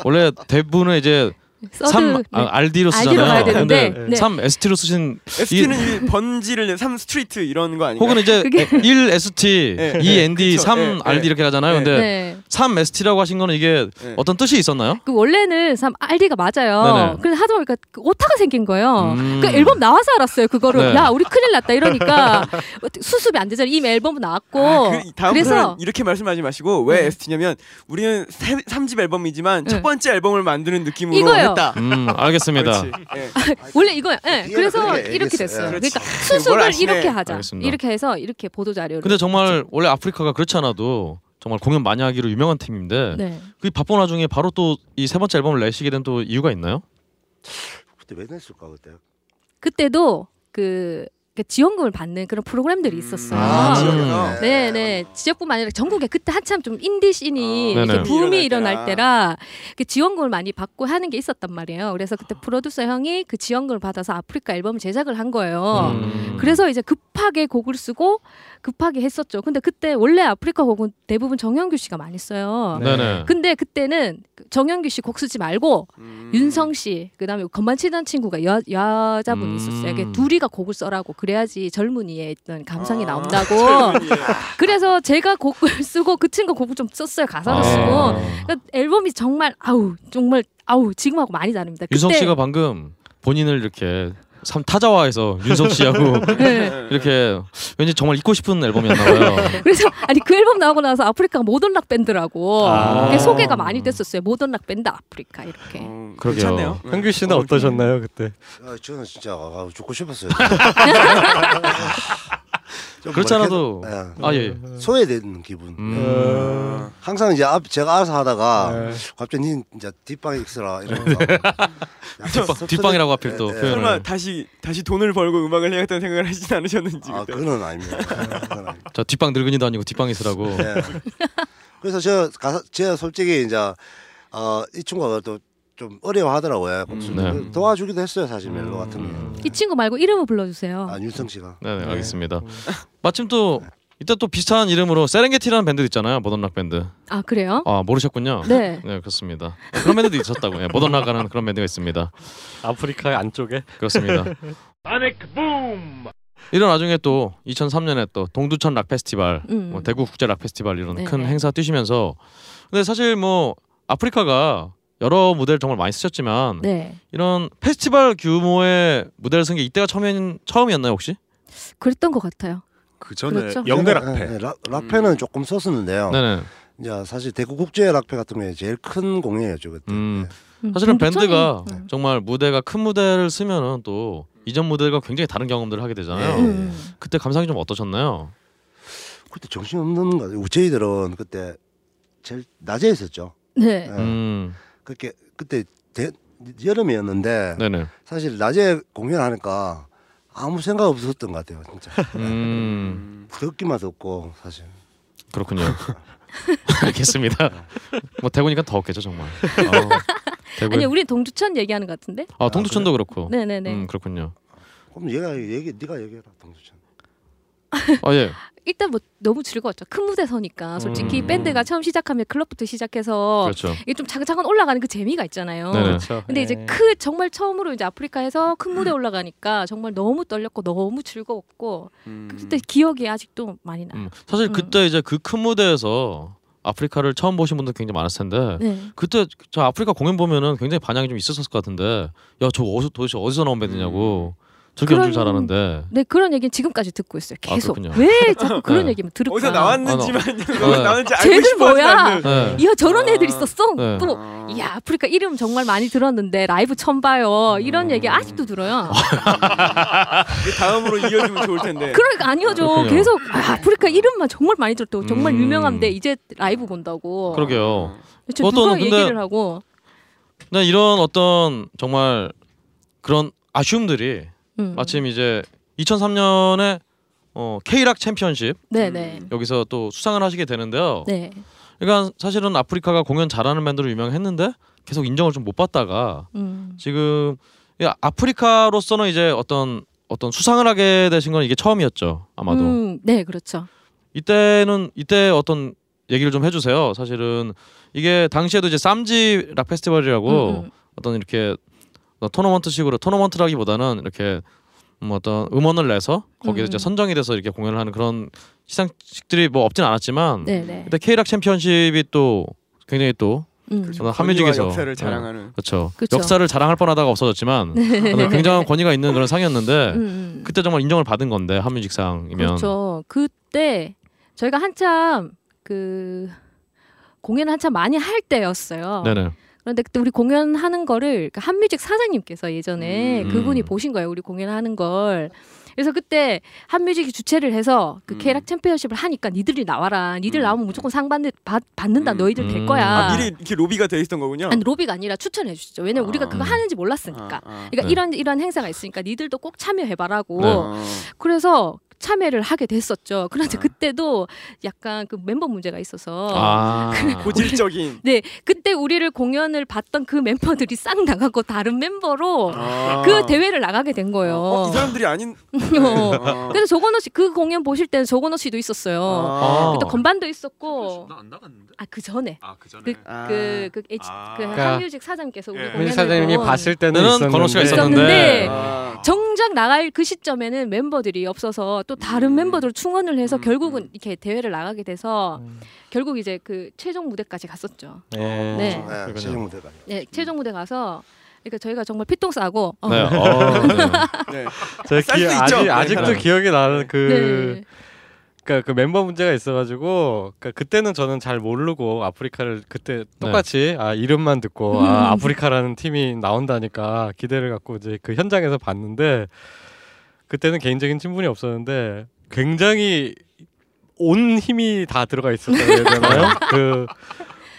원래 대부분은 이제 서드 3 네. 아, RD로 알디로 쓰잖아요. 되는데 근데 네. 3 ST로 쓰신 ST는 이 번지를 3 street 이런 거 아닌가요? 혹은 이제 그게- 1 ST, 네. 2 ND, 그쵸. 3 네. RD 이렇게 가잖아요. 근데 네. 3 ST라고 하신 거는 이게 네. 어떤 뜻이 있었나요? 그 원래는 참 RD가 맞아요. 네네. 그래서 하다 보니까 그 오타가 생긴 거예요. 음. 그 앨범 나와서 알았어요. 그거를 네. 야 우리 큰일 났다 이러니까 [LAUGHS] 수습이 안 되잖아요. 이미 앨범 나왔고 아, 그 다음 그래서 래서 이렇게 말씀하지 마시고 왜 네. ST냐면 우리는 3집 앨범이지만 네. 첫 번째 앨범을 만드는 느낌으로 했다. 음, 알겠습니다. 그렇지. 예. [LAUGHS] 원래 이거요. 예. 뒤에는 그래서 그렇게 이렇게 얘기했어요. 됐어요. 예. 그러니까. 수습을 아시네. 이렇게 하자. 알겠습니다. 이렇게 해서 이렇게 보도 자료를. 근데 정말 원래 아프리카가 그렇지 않아도 정말 공연 많이 하기로 유명한 팀인데 네. 그 바쁜 와중에 바로 또 이 세 번째 앨범을 내시게 된 또 이유가 있나요? 그때 왜 냈을까 그때? 그때도 그, 그 지원금을 받는 그런 프로그램들이 있었어요. 아, 음. 지역에서. 네, 네. 지역뿐만 아니라 전국에 그때 한참 좀 인디 씬이 아. 이렇게 붐이 일어날 때라. 때라 그 지원금을 많이 받고 하는 게 있었단 말이에요. 그래서 그때 프로듀서 형이 그 지원금을 받아서 아프리카 앨범을 제작을 한 거예요. 음. 그래서 이제 급하게 곡을 쓰고 급하게 했었죠. 근데 그때 원래 아프리카 곡은 대부분 정영규 씨가 많이 써요. 네. 네네. 근데 그때는 그 정영규 씨 곡 쓰지 말고 음. 윤성 씨 그다음에 건반 치던 친구가 여, 여자분이 음. 있었어요. 그 둘이가 곡을 써라고 그래야지 젊은이의 어떤 감성이 아, 나온다고. [LAUGHS] 그래서 제가 곡을 쓰고 그 친구 곡을 좀 썼어요. 가사도 아. 쓰고. 그러니까 앨범이 정말 아우 정말 아우 지금하고 많이 다릅니다. 윤성 그때- 씨가 방금 본인을 이렇게 삼 타자화해서 윤성 씨하고 [LAUGHS] 네. 이렇게 왠지 정말 잊고 싶은 앨범이었나 봐요. 그래서 아니 그 앨범 나오고 나서 아프리카가 모던 락 밴드라고 아. 소개가 많이 됐었어요. 모던 락 밴드 아프리카 이렇게. 어, 그러게요. 현규 씨는 어, 어떠셨나요 그때? 아, 저는 진짜 아, 죽고 싶었어요. [LAUGHS] [LAUGHS] 해야- 예. 아 예. 소외되는 기분. 음. 항상 이제 앞 제가 알아서 하다가 네. 갑자기 니 이제 뒷방에 이러면서 뒷방, [LAUGHS] 뒷방이라고 하필 또 네, 네. 설마 다시 다시 돈을 벌고 음악을 해야겠다는 생각을 하진 않으셨는지. 아 그때. 그건 아닙니다. 그건 아닙니다. 저 뒷방 늙은이도 아니고 뒷방 있으라고. 네. 그래서 저 가사 제가 솔직히 이제 어, 이 친구가 또 좀 어려워하더라고요. 음. 네. 도와주기도 했어요 사실 멜로 같은 게. 이 친구 말고 이름을 불러주세요. 아 윤성 씨가. 네, 네, 네. 알겠습니다. 마침 또 이때 또 비슷한 이름으로 세렝게티라는 밴드 있잖아요. 모던 락 밴드. 아 그래요? 아 모르셨군요. 네. 네 그렇습니다. 그런 밴드도 있었다고. 예, 모던 락하는 그런 밴드가 있습니다. 아프리카 안쪽에 그렇습니다. 이런 나중에 또 2003년에 또 동두천 락 페스티벌, 음. 뭐 대구 국제 락 페스티벌 이런 네, 큰 네. 행사 뛰시면서 근데 사실 뭐 아프리카가 여러 무대를 정말 많이 쓰셨지만 네. 이런 페스티벌 규모의 무대를 쓴 게 이때가 처음이, 처음이었나요 혹시? 그랬던 것 같아요. 그 전에 그렇죠. 영대 네, 락페. 네, 락, 락페는 조금 썼었는데요. 네네. 이제 사실 대구 국제 락페 같은 경우에 제일 큰 공연이었죠 그때. 음. 네. 음, 사실은 동두천이- 밴드가 음. 정말 무대가 큰 무대를 쓰면은 또 이전 무대가 굉장히 다른 경험들을 하게 되잖아요. 네. 음. 그때 감상이 좀 어떠셨나요? 그때 정신 없는 거 같아요. 저희들은 그때 제일 낮에 있었죠. 네. 네. 음, 그렇게 그때 대, 여름이었는데 네네. 사실 낮에 공연하니까 아무 생각 없었던 것 같아요. 진짜 [LAUGHS] 음, 듣기만 듣고 사실. 그렇군요. [LAUGHS] 알겠습니다. 뭐 대구니까 더웠겠죠 정말. 어, 대구. 아니 우리 동두천 얘기하는 것 같은데? 아 동두천도 그렇고. 네네네. 음 그렇군요. 그럼 얘가 얘기 네가 얘기해라 동두천. 아 예. [LAUGHS] 일단 뭐 너무 즐거웠죠. 큰 무대 서니까 솔직히 음. 밴드가 처음 시작하면 클럽부터 시작해서 그렇죠. 이게 좀 차근차근 올라가는 그 재미가 있잖아요. 그렇죠. 근데 이제 네. 크 정말 처음으로 이제 아프리카에서 큰 무대 올라가니까 정말 너무 떨렸고 너무 즐거웠고 음. 그때 기억이 아직도 많이 나요. 음, 사실 음. 그때 이제 그 큰 무대에서 아프리카를 처음 보신 분들 굉장히 많았을 텐데 네. 그때 저 아프리카 공연 보면은 굉장히 반향이 좀 있었을 것 같은데 야 저 어디서 도대체 어디서 나온 밴드냐고 연주를 그런- 잘하는데 네 그런 얘기는 지금까지 듣고 있어요. 아, 계속 그렇군요. 왜 자꾸 [LAUGHS] 그런 네. 얘기만 들을까? 어디서 나왔는지만 [LAUGHS] 네. 나왔는지 알고 쟤들 싶어 뭐야? 네. 야 저런 애들 아. 있었어. 네. 또 아. 야 아프리카 이름 정말 많이 들었는데 라이브 처음 봐요. 이런 음. 얘기 아직도 들어요. [LAUGHS] 다음으로 이어지면 좋을 텐데. 그러니까 아니어죠. 그렇군요. 계속 아, 아프리카 이름만 정말 많이 들었다고 정말 음. 유명한데 이제 라이브 본다고. 그러게요. 대체 어떤- 누가 근데- 얘기를 하고? 근데 이런 어떤 정말 그런 아쉬움들이 음. 마침 이제 2003년에 어, K락 챔피언십 네네. 여기서 또 수상을 하시게 되는데요. 네. 그러니까 사실은 아프리카가 공연 잘하는 밴드로 유명했는데 계속 인정을 좀 못 받다가 음. 지금 이 아프리카로서는 이제 어떤 어떤 수상을 하게 되신 건 이게 처음이었죠 아마도 음, 네 그렇죠. 이때는 이때 어떤 얘기를 좀 해주세요 사실은 이게 당시에도 이제 쌈지 락 페스티벌이라고 음, 음. 어떤 이렇게 토너먼트식으로 토너먼트라기보다는 이렇게 음 어떤 음원을 내서 거기에 음, 이제 음. 선정이 돼서 이렇게 공연을 하는 그런 시상식들이 뭐 없진 않았지만 네네. 근데 K락 챔피언십이 또 굉장히 또 음. 그렇죠. 저는 한뮤직에서 권위와 역사를 네. 자랑하는. 그렇죠. 그쵸. 역사를 자랑할 뻔하다가 없어졌지만 [LAUGHS] 네. 굉장한 권위가 있는 그런 상이었는데 음, 음. 그때 정말 인정을 받은 건데 한뮤직상이면 그렇죠. 그때 저희가 한참 그 공연을 한참 많이 할 때였어요. 네네 그런데 그때 우리 공연하는 거를 그 한뮤직 사장님께서 예전에 음. 그분이 보신 거예요. 우리 공연하는 걸. 그래서 그때 한뮤직이 주최를 해서 그 음. K락 챔피언십을 하니까 니들이 나와라. 니들 음. 나오면 무조건 상 받는, 받, 받는다. 음. 너희들 될 음. 거야. 아, 미리 이렇게 로비가 돼 있던 거군요. 아니 로비가 아니라 추천해 주시죠. 왜냐면 아. 우리가 그거 음. 하는지 몰랐으니까. 아, 아. 그러니까 네. 이런 이런 행사가 있으니까 니들도 꼭 참여해 봐라고. 네. 어. 그래서 참여를 하게 됐었죠. 그런데 아. 그때도 약간 그 멤버 문제가 있어서 아 [LAUGHS] 고질적인. 네 그때 우리를 공연을 봤던 그 멤버들이 싹 나가고 다른 멤버로 아. 그 대회를 나가게 된 거예요. 어, 이 사람들이 아닌. [LAUGHS] 어. 어. 그래서 조건호 씨그 공연 보실 때는 조건호 씨도 있었어요. 아. 그때 건반도 있었고 나 안 나갔는데. 아그 전에 아그 전에. 그 아. 그그 아. 그 그러니까 한뮤직 사장님께서 우리 예. 공연을 민 사장님이 본 봤을 때는 건호 씨가 있었는데 있었는데 아. 정작 나갈 그 시점에는 멤버들이 없어서 또 다른 음. 멤버들을 충원을 해서 음, 결국은 음. 이렇게 대회를 나가게 돼서 음. 결국 이제 그 최종 무대까지 갔었죠. 네. 네. 네, 그러군요. 최종 무대 가. 네, 최종 무대 가서 그러니까 저희가 정말 피똥 싸고 어, 네, 어, [LAUGHS] 네. 네. 제쌀 기, 수 아직 있죠. 아직도 네. 기억이 나는 그 네. 그러니까 그 멤버 문제가 있어가지고 그러니까 그때는 저는 잘 모르고 아프리카를 그때 똑같이 아 이름만 듣고 음. 아 아프리카라는 팀이 나온다니까 기대를 갖고 이제 그 현장에서 봤는데 그때는 개인적인 친분이 없었는데 굉장히 온 힘이 다 들어가 있었다고 해야 되나요? 그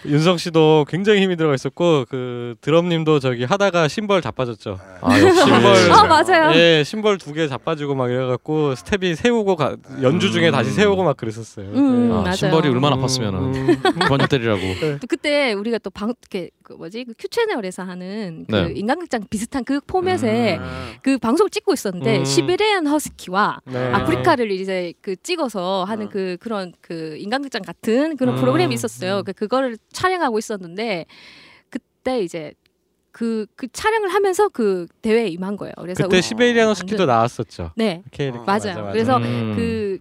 윤성 씨도 굉장히 힘이 들어가 있었고 그 드럼님도 저기 하다가 심벌 자빠졌죠. 아 역시 심벌 아 맞아요. 예, 심벌 두개 자빠지고 막 이래갖고 스텝이 세우고 가, 연주 중에 다시 세우고 막 그랬었어요. 음, 예. 아, 맞아요. 심벌이 얼마나 음, 아팠으면은 음. 그만 좀 때리라고. [LAUGHS] 또 그때 우리가 또 방 이렇게 그 뭐지 그 Q 채널에서 하는 그 네. 인간극장 비슷한 그 포맷에 음. 그 방송을 찍고 있었는데 음. 시베리안 허스키와 네. 아프리카를 이제 그 찍어서 하는 음. 그 그런 그 인간극장 같은 그런 음. 프로그램이 있었어요. 그 그거를 촬영하고 있었는데 그때 이제 그, 그 촬영을 하면서 그 대회에 임한 거예요. 그래서 그때 시베리안 허스키도 나왔었죠. 네. 맞아요. 맞아, 맞아. 그래서 음. 그,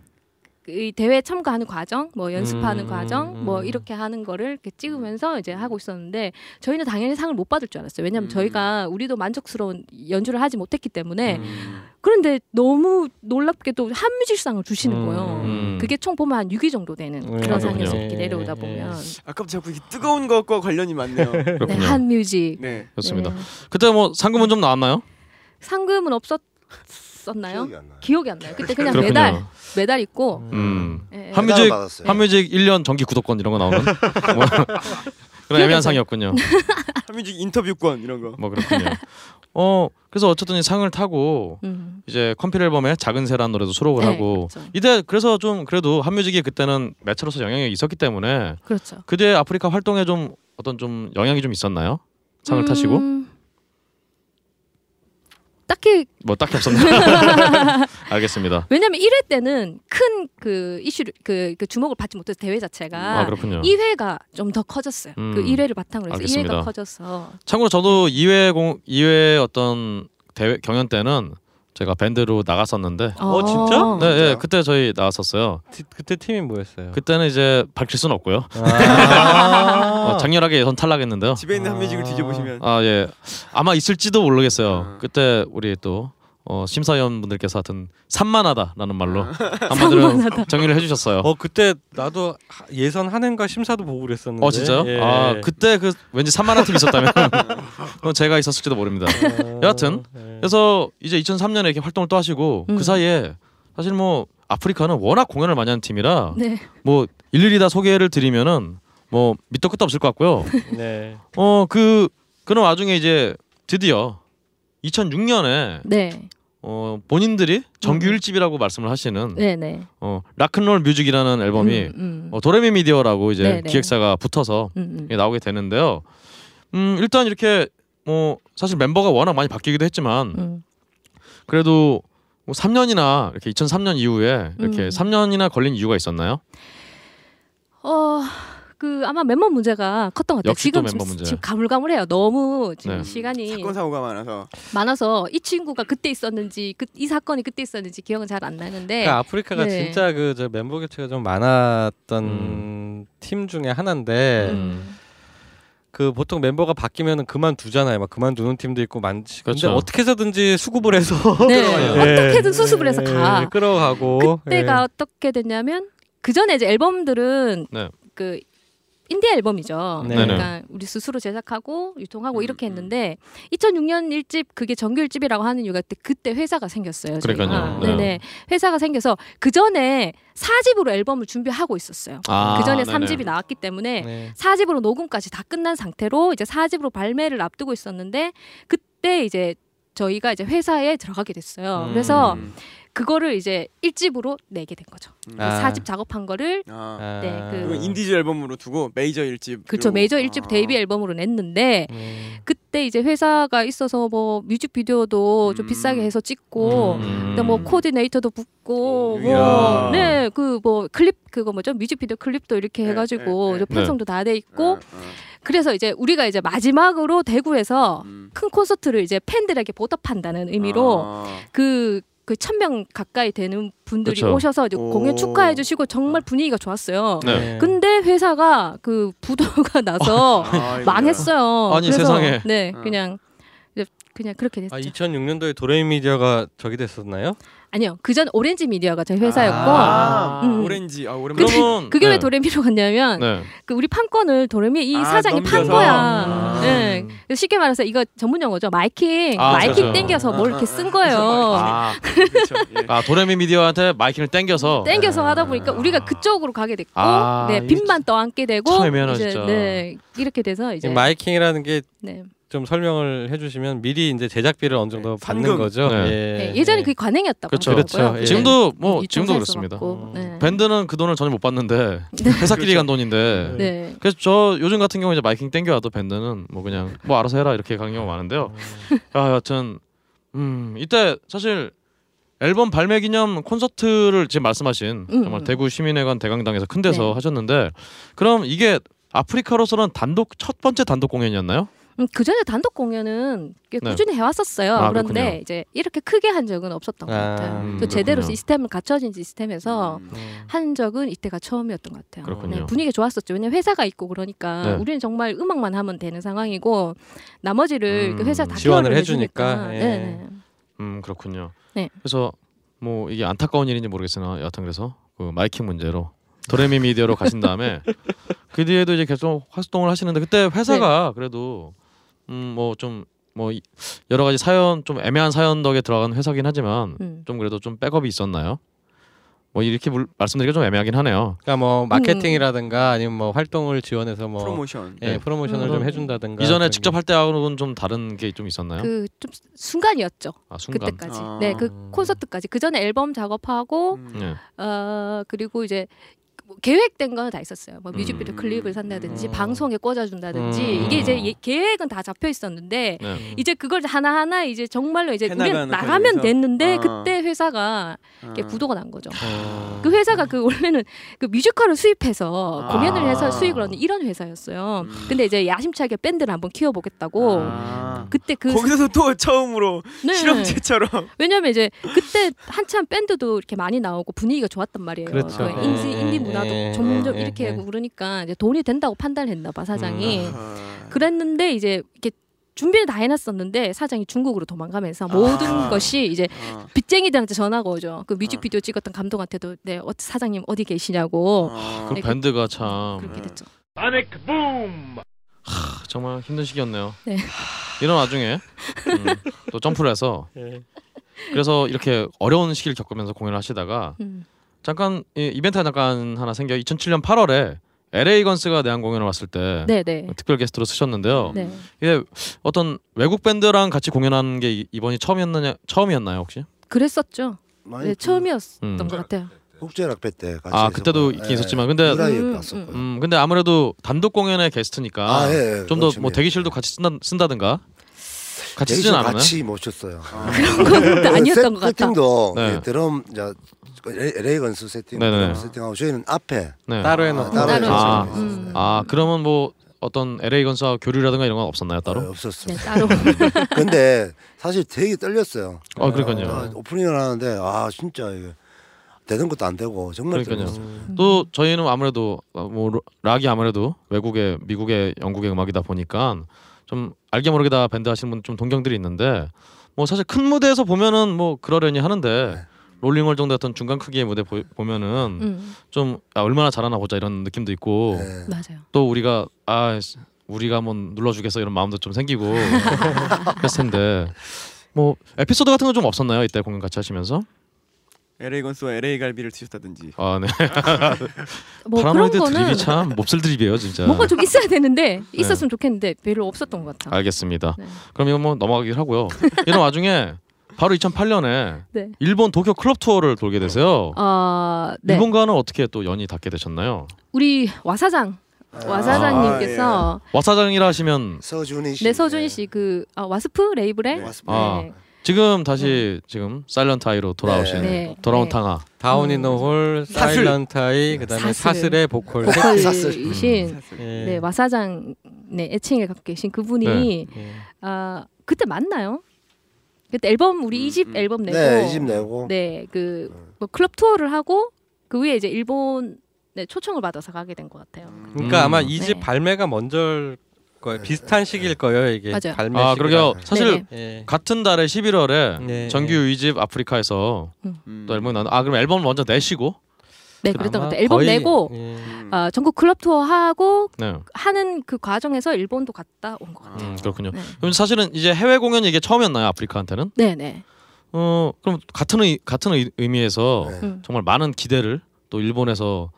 이 대회 참가하는 과정, 뭐 연습하는 음, 과정, 뭐 음. 이렇게 하는 거를 이렇게 찍으면서 이제 하고 있었는데 저희는 당연히 상을 못 받을 줄 알았어요. 왜냐하면 음. 저희가 우리도 만족스러운 연주를 하지 못했기 때문에 음. 그런데 너무 놀랍게도 한뮤직상을 주시는 음. 거예요. 음. 그게 총 보면 한 6위 정도 되는 네, 그런 그렇군요. 상이었게 예, 내려오다 예. 보면 아까 자꾸 이렇게 뜨거운 것과 관련이 많네요. [LAUGHS] 네. 한뮤직 네. 좋습니다. 네. 그때 뭐 상금은 좀 나왔나요? 상금은 없었 었나요? 기억이 안 나요. 기억이 안 나요. 그때 그냥 그렇군요. 메달 메달 있고 음. 예, 한- 한뮤직- 받았어요. 한뮤직 1년 정기 구독권 이런 거 나오는 [LAUGHS] 뭐 [LAUGHS] 그런 애매한 상이었군요. 한뮤직 인터뷰권 이런 거. 뭐 그렇군요. 어 그래서 어쨌든 이 상을 타고 음. 이제 컴필 앨범에 작은 새라는 노래도 수록을 네, 하고 그렇죠. 이때 그래서 좀 그래도 한뮤직이 그때는 매체로서 영향이 있었기 때문에 그렇죠. 그때 아프리카 활동에 좀 어떤 좀 영향이 좀 있었나요? 상을 타시고 음, 딱히 뭐 딱히 없었나요? [LAUGHS] 알겠습니다. 왜냐면 1회 때는 큰 그 이슈를 그, 그 주목을 받지 못해서 대회 자체가 아 그렇군요. 2회가 좀 더 커졌어요. 음, 그 1회를 바탕으로 해서 알겠습니다. 2회가 커져서 참고로 저도 2회 공 2회 어떤 대회 경연 때는 제가 밴드로 나갔었는데 어, 진짜? 네, 예, 진짜요? 그때 저희 나왔었어요. 티- 그때 팀이 뭐였어요? 그때는 이제 밝힐 수는 없고요. 아. [LAUGHS] 어, 장렬하게 예선 탈락했는데요. 집에 있는 한뮤직을 아. 뒤져보시면 아 예, 아마 있을지도 모르겠어요. 아. 그때 우리 또 어, 심사위원분들께서 하여튼 산만하다라는 말로 [LAUGHS] 한마디로 정의를 해주셨어요. 어 그때 나도 하- 예선 한해인가 심사도 보고 그랬었는데. 어 진짜요? 예. 아 그때 그 왠지 산만한 팀 있었다면 [LAUGHS] 그건 제가 있었을지도 모릅니다. 어, 여하튼 예. 그래서 이제 2003년에 이렇게 활동을 또 하시고 음. 그 사이에 사실 뭐 아프리카는 워낙 공연을 많이 하는 팀이라 네. 뭐 일일이 다 소개를 드리면은 뭐 밑도 끝도 없을 것 같고요. [LAUGHS] 네. 어그 그런 와중에 이제 드디어 2006년에 네. 어 본인들이 정규 음. 1집이라고 말씀을 하시는 네, 네. 어 락큰롤 뮤직이라는 앨범이 음, 음. 어, 도레미 미디어라고 이제 네, 네. 기획사가 붙어서 음, 음. 나오게 되는데요. 음 일단 이렇게 뭐 사실 멤버가 워낙 많이 바뀌기도 했지만 음. 그래도 뭐 3년이나 이렇게 2003년 이후에 이렇게 음. 3년이나 걸린 이유가 있었나요? 어, 그 아마 멤버 문제가 컸던 것 같아요. 지금 멤버 지금, 문제. 지금 가물가물해요. 너무 지금 네. 시간이 사건 사고가 많아서 많아서 이 친구가 그때 있었는지 그, 이 사건이 그때 있었는지 기억은 잘 안 나는데 그러니까 아프리카가 네. 진짜 그 저 멤버 교체가 좀 많았던 음. 팀 중에 하나인데 음. 그 보통 멤버가 바뀌면은 그만두잖아요. 막 그만두는 팀도 있고 많지. 근데 그렇죠. 어떻게 해서든지 수급을 해서 [LAUGHS] 네. 예. 어떻게든 수습을 해서 가. 예, 끌어가고 그때가 예. 어떻게 됐냐면 그 전에 이제 앨범들은 네. 그 인디 앨범이죠. 네. 그러니까 우리 스스로 제작하고 유통하고 음, 이렇게 음. 했는데 2006년 1집 그게 정규 1집이라고 하는 이유가 그때, 회사가 생겼어요. 그러니까요. 네. 네네. 회사가 생겨서 그 전에 4집으로 앨범을 준비하고 있었어요. 아, 그 전에. 3집이 나왔기 때문에 네. 4집으로 녹음까지 다 끝난 상태로 이제 4집으로 발매를 앞두고 있었는데 그때 이제 저희가 이제 회사에 들어가게 됐어요. 음. 그래서 음. 그거를 이제 1집으로 내게 된 거죠. 음. 아. 4집 작업한 거를 아. 아. 네, 그- 그건 indies 앨범으로 두고 메이저 1집 그쵸 메이저 1집 데뷔 앨범으로 냈는데 음. 그때 이제 회사가 있어서 뭐 뮤직비디오도 좀 음. 비싸게 해서 찍고 음. 뭐 코디네이터도 붙고 이야. 뭐네 그 뭐 클립 그거 뭐죠 뮤직비디오 클립도 이렇게 네, 해가지고 네, 네. 이제 편성도 다 돼 있고 어, 그래서 이제 우리가 이제 마지막으로 대구에서 음. 큰 콘서트를 이제 팬들에게 보답한다는 의미로 아. 그 그 천 명 가까이 되는 분들이 그쵸. 오셔서 이제 오. 공연 축하해 주시고 정말 분위기가 좋았어요. 네. 근데 회사가 그 부도가 [LAUGHS] 나서 아. 망했어요. 아니, 그래서 세상에. 네, 어. 그냥 그냥 그렇게 됐죠. 아 2006년도에 도레미디어가 저기 됐었나요? 아니요, 그전 오렌지 미디어가 저희 회사였고, 아, 음. 오렌지. 아, 오랜만에. 그러면 그게 왜 네. 도레미로 갔냐면 네. 그 우리 판권을 도레미 이 아, 사장이 판 넘겨서? 거야. 아. 네. 그래서 쉽게 말해서 이거 전문 용어죠. 마이킹, 아, 마이킹 그렇죠. 땡겨서 뭘 이렇게 쓴 거예요. 아, 그렇죠. 예. 아 도레미 미디어한테 마이킹을 땡겨서 땡겨서 하다 보니까 우리가 그쪽으로 가게 됐고, 아, 네 빚만 떠안게 되고, 참 이제 진짜. 네 이렇게 돼서 이제 이 마이킹이라는 게 좀 네. 설명을 해주시면 미리 이제 제작비를 어느 정도 받는 선금. 거죠. 네. 네, 예 전에 그게 관행이었다고 그렇죠. 그렇죠. 예. 지금도 뭐 지금도 그렇습니다. 받고, 네. 밴드는 그 돈을 전혀 못 받는데 네. [LAUGHS] 회사끼리 간 돈인데 네. 그래서 저 요즘 같은 경우 이제 마이킹 땡겨와도 밴드는 뭐 그냥 뭐 알아서 해라 이렇게 가는 경우가 많은데요. 아, 여하튼 음 이때 사실 앨범 발매 기념 콘서트를 지금 말씀하신 음, 정말 음. 대구 시민회관 대강당에서 큰 데서 네. 하셨는데 그럼 이게 아프리카로서는 단독 첫 번째 단독 공연이었나요? 음, 그 전에 단독 공연은 꽤 네. 꾸준히 해왔었어요. 아, 그런데 그렇군요. 이제 이렇게 크게 한 적은 없었던 것 아, 같아요. 음, 또 제대로. 시스템을 갖춰진 시스템에서 음. 한 적은 이때가 처음이었던 것 같아요. 그렇군요. 네, 분위기 좋았었죠. 왜냐면 회사가 있고 그러니까 네. 우리는 정말 음악만 하면 되는 상황이고 나머지를 음, 그 회사 다 지원을 해주니까, 해주니까. 예. 네, 네. 음 그렇군요. 네. 그래서 뭐 이게 안타까운 일인지 모르겠으나 여하튼 그래서 그 마이킹 문제로 도레미 미디어로 가신 다음에 [LAUGHS] 그 뒤에도 이제 계속 활동을 하시는데 그때 회사가 그래도 음뭐좀뭐 여러 가지 사연 좀 애매한 사연 덕에 들어간 회사긴 하지만 음. 좀 그래도 좀 백업이 있었나요? 뭐 이렇게 물, 말씀드리기가 좀 애매하긴 하네요. 그러니까 뭐 마케팅이라든가 아니면 뭐 활동을 지원해서 뭐 프로모션. 예, 네. 프로모션을 음. 좀 해준다든가 이전에 직접 게. 할 때하고는 좀 다른 게 좀 있었나요? 그 좀 순간이었죠. 아 순간. 그때까지. 아. 네, 그 콘서트까지. 그 전에 앨범 작업하고 음. 네. 어 그리고 이제 뭐 계획된 거는 다 있었어요. 뭐 뮤직비디오 음. 클립을 산다든지 음. 방송에 꽂아준다든지 음. 이게 이제 예- 계획은 다 잡혀 있었는데 네. 이제 그걸 하나 하나 이제 정말로 이제 우리 나가면? 됐는데 아. 그때 회사가 이렇게 아. 부도가 난 거죠. 어. 그 회사가 그 원래는 그 뮤지컬을 수입해서 아. 공연을 해서 수익을 얻는 이런 회사였어요. 음. 근데 이제 야심차게 밴드를 한번 키워보겠다고 아. 그때 그 거기서 또 처음으로 네. 실험체처럼 왜냐면 이제 그때 한참 밴드도 이렇게 많이 나오고 분위기가 좋았단 말이에요. 그렇죠. 그 네. 인디, 인디 문화 도 네. 점점 네. 이렇게 네. 하고 그러니까 이제 돈이 된다고 판단했나 봐 사장이. 아. 그랬는데 이제 이렇게 준비를 다 해놨었는데 사장이 중국으로 도망가면서 모든 아. 것이 이제 아. 빚쟁이들한테 전화가 오죠. 그 뮤직비디오 찍었던 감독한테도 네 어, 사장님 어디 계시냐고 아. 그 네, 밴드가 참 그렇게 됐죠. 하, 정말 힘든 시기였네요. 네. 이런 와중에 음, 또 점프를 해서 예. 그래서 이렇게 어려운 시기를 겪으면서 공연을 하시다가 음. 잠깐 이, 이벤트가 잠깐 하나 생겨 2007년 8월에 LA 건스가 내한 공연을 왔을 때 네네. 특별 게스트로 쓰셨는데요. 네. 이게 어떤 외국 밴드랑 같이 공연하는 게 이- 이번이 처음이었느냐 처음이었나요 혹시? 그랬었죠. 네, 처음이었던 음. 것 같아요. 국제 락페 때 같이 아 해서 그때도 뭐, 있긴 예, 있었지만 근데 유라이 음, 왔었고요. 음 근데 아무래도 단독 공연의 게스트니까 아, 예, 예. 좀더 그렇죠. 뭐 대기실도 같이 쓴다, 쓴다든가 같이 쓰진 않았나요? 같이 모셨어요. 그건 또 아니었던 것 같아. 세팅도 네. 예, 드럼 이제 LA Guns 세팅 네네. 드럼 세팅하고 저희는 앞에 네. 따로 아, 해놓고 따로 따로 해서 아. 했었어요. 음. 아 그러면 뭐 어떤 LA 건스와 교류라든가 이런 건 없었나요 따로? 어, 없었어요. 네, 따로. [LAUGHS] 근데 사실 되게 떨렸어요. 어 그러니까요. 아, 오프닝을 하는데 아 진짜 이게 되는 것도 안 되고 정말 그러니까요. 떨렸어요. 음. 또 저희는 아무래도 어, 뭐 로- 락이 아무래도 외국의 미국의 영국의 음악이다 보니까 좀 알게 모르게 다 밴드 하시는 분 좀 동경들이 있는데 뭐 사실 큰 무대에서 보면은 뭐 그러려니 하는데 네. 롤링월 정도 어떤 중간 크기의 무대 보, 보면은 음, 좀 아, 얼마나 잘하나 보자 이런 느낌도 있고 네. 맞아요. 또 우리가 아 씨, 우리가 한번 눌러주겠어 이런 마음도 좀 생기고 [LAUGHS] 그랬을 텐데 뭐 에피소드 같은 건 좀 없었나요 이때 공연 같이 하시면서 LA Guns와 LA 갈비를 드셨다든지. 아 네 [LAUGHS] 뭐 파라노이드 그런 거는 드립이 참 몹쓸 드립이에요 진짜 뭔가 좀 있어야 되는데 있었으면 좋겠는데 별로 없었던 것 같아. 알겠습니다. 네. 그럼 이거 뭐 넘어가기로 하고요. 이런 와중에 바로 2008년에 [LAUGHS] 네. 일본 도쿄 클럽 투어를 돌게 되세요. 아, 네. 일본과는 어떻게 또 연이 닿게 되셨나요? 우리 와사장 와사장님께서 와사장이라 하시면 서준이 씨. 네 서준이 씨그 아, 와스프 레이블의 네, 와스프. 아, 네. 지금 다시 지금 사일런트 아이로 돌아오신 네. 돌아온 네. 탕아. 다운이노홀, 사슬. 사일런타이, 그다음에 사슬. 사슬의 보컬 셋. 보컬이신 예. 네 와사장 네 애칭을 갖고 계신 그분이 예. 아 그때 맞나요? 그때 앨범 우리 음, 이집 음. 앨범 내고 네, 이집 내고. 네그 뭐 클럽 투어를 하고 그 위에 이제 일본 네, 초청을 받아서 가게 된 것 같아요. 그러니까 음. 아마 이집 네. 발매가 먼저 거예요. 비슷한 시기일 거예요 이게. 맞아요. 발매 아 시기가. 그러게요. 사실 네네. 예. 같은 달에 11월에 네. 정규 2집 아프리카에서 음. 또 앨범이 나아 그럼 앨범 먼저 내시고 네, 그랬던 것 같아요. 앨범 거의- 내고 예. 아, 전국 클럽 투어 하고 네. 하는 그 과정에서 일본도 갔다 온 것 같아요. 음, 그렇군요. 네. 그럼 사실은 이제 해외 공연이 이게 처음이었나요 아프리카한테는? 네, 네. 어 그럼 같은 의, 같은 의, 의미에서 네. 음. 정말 많은 기대를 또 일본에서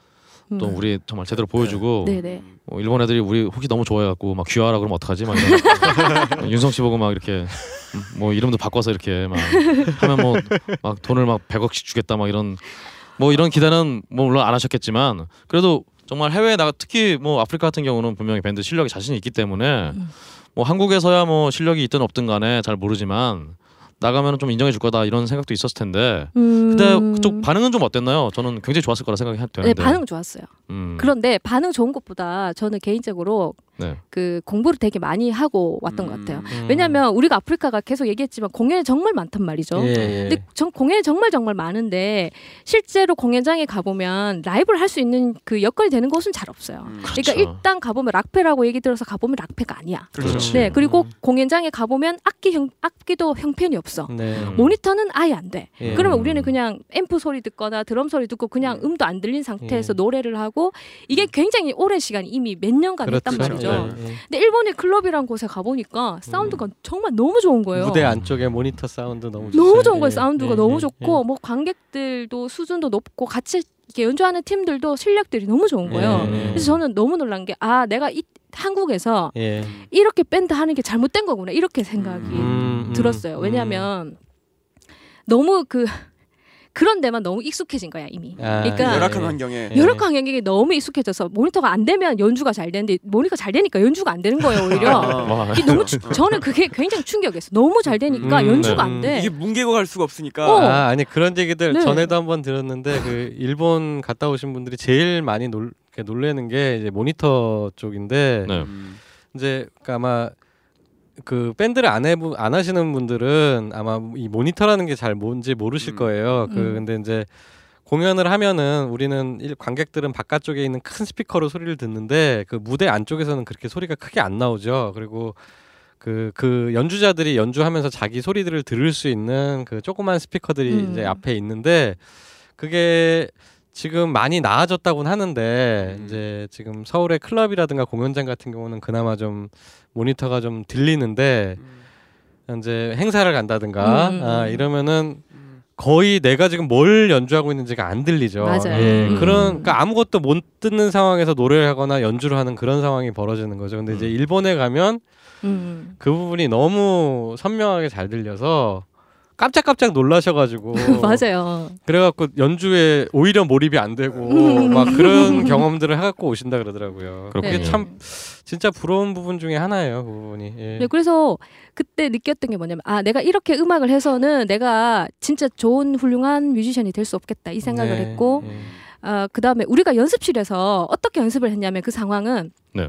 또 음. 우리 정말 제대로 보여주고 네, 네. 어, 일본 애들이 우리 혹시 너무 좋아해갖고 막 귀화하라 그러면 어떡하지 막 이런 [LAUGHS] 윤성 씨 보고 막 이렇게 음, 뭐 이름도 바꿔서 이렇게 막 하면 뭐 막 돈을 막 100억씩 주겠다 막 이런 뭐 이런 기대는 뭐 물론 안 하셨겠지만 그래도 정말 해외에 나가 특히 뭐 아프리카 같은 경우는 분명히 밴드 실력이 자신이 있기 때문에 음. 뭐 한국에서야 뭐 실력이 있든 없든 간에 잘 모르지만 나가면 좀 인정해 줄 거다 이런 생각도 있었을 텐데 음. 그때 그쪽 반응은 좀 어땠나요? 저는 굉장히 좋았을 거라 생각이 네, 되는데 반응 좋았어요. 음, 그런데 반응 좋은 것보다 저는 개인적으로 네. 그 공부를 되게 많이 하고 왔던 것 같아요. 음. 왜냐하면 우리가 아프리카가 계속 얘기했지만 공연이 정말 많단 말이죠. 예, 예. 근데 전 공연이 정말 정말 많은데 실제로 공연장에 가보면 라이브를 할 수 있는 그 여건이 되는 곳은 잘 없어요. 음. 그렇죠. 그러니까 일단 가보면 락페라고 얘기 들어서 가보면 락페가 아니야. 그렇지. 네, 그리고 음. 공연장에 가보면 악기 형, 악기도 형편이 없어. 네. 음. 모니터는 아예 안 돼. 예. 그러면 우리는 그냥 앰프 소리 듣거나 드럼 소리 듣고 그냥 음도 안 들린 상태에서 예. 노래를 하고 이게 굉장히 오랜 시간 이미 몇 년간 했단 그렇죠. 말이죠. 예, 예. 근데 일본의 클럽이란 곳에 가보니까 사운드가 정말 너무 좋은 거예요. 무대 안쪽에 모니터 사운드 너무 좋죠. 너무 좋은 거예요. 예, 사운드가 예, 너무 예, 좋고 뭐 관객들도 수준도 높고 같이 이렇게 연주하는 팀들도 실력들이 너무 좋은 거예요. 그래서 저는 너무 놀란 게 아 내가 이 한국에서 예. 이렇게 밴드 하는 게 잘못된 거구나 이렇게 생각이 음, 음, 들었어요. 왜냐하면 너무 그 그런 데만 너무 익숙해진 거야 이미. 아, 그러니까 열악한 예. 환경에 예. 여러 관객이 너무 익숙해져서 모니터가 안 되면 연주가 잘 되는데 모니터가 잘 되니까 연주가 안 되는 거예요 오히려. 와, 이게 너무 추- 저는 그게 굉장히 충격이었어. 너무 잘 되니까 음, 연주가 네. 안 돼. 이게 뭉개고 갈 수가 없으니까 어. 아 아니 그런 얘기들 네. 전에도 한번 들었는데 그 일본 갔다 오신 분들이 제일 많이 놀 놀래는 게 이제 모니터 쪽인데 네. 음. 이제 그러니까 아마 그 밴드를 안 해부 안 하시는 분들은 아마 이 모니터라는 게 잘 뭔지 모르실 음. 거예요. 그 음. 근데 이제 공연을 하면은 우리는 일- 관객들은 바깥쪽에 있는 큰 스피커로 소리를 듣는데 그 무대 안쪽에서는 그렇게 소리가 크게 안 나오죠. 그리고 그, 그 연주자들이 연주하면서 자기 소리들을 들을 수 있는 그 조그만 스피커들이 음. 이제 앞에 있는데 그게 지금 많이 나아졌다고는 하는데 음. 이제 지금 서울의 클럽이라든가 공연장 같은 경우는 그나마 좀 모니터가 좀 들리는데 음. 이제 행사를 간다든가 음, 음, 아, 음. 이러면은 음. 거의 내가 지금 뭘 연주하고 있는지가 안 들리죠. 맞아요. 예, 음. 그런 그러니까 아무것도 못 듣는 상황에서 노래를 하거나 연주를 하는 그런 상황이 벌어지는 거죠. 근데 이제 음. 일본에 가면 음. 그 부분이 너무 선명하게 잘 들려서 깜짝깜짝 놀라셔가지고 [LAUGHS] 맞아요. 그래갖고 연주에 오히려 몰입이 안 되고 음. 막 그런 경험들을 해갖고 오신다 그러더라고요. 그게. 참 진짜 부러운 부분 중에 하나예요. 그 부분이. 예. 네, 그래서 그때 느꼈던 게 뭐냐면 아 내가 이렇게 음악을 해서는 내가 진짜 좋은 훌륭한 뮤지션이 될 수 없겠다 이 생각을 네, 했고 예. 아 그다음에 우리가 연습실에서 어떻게 연습을 했냐면 그 상황은 네.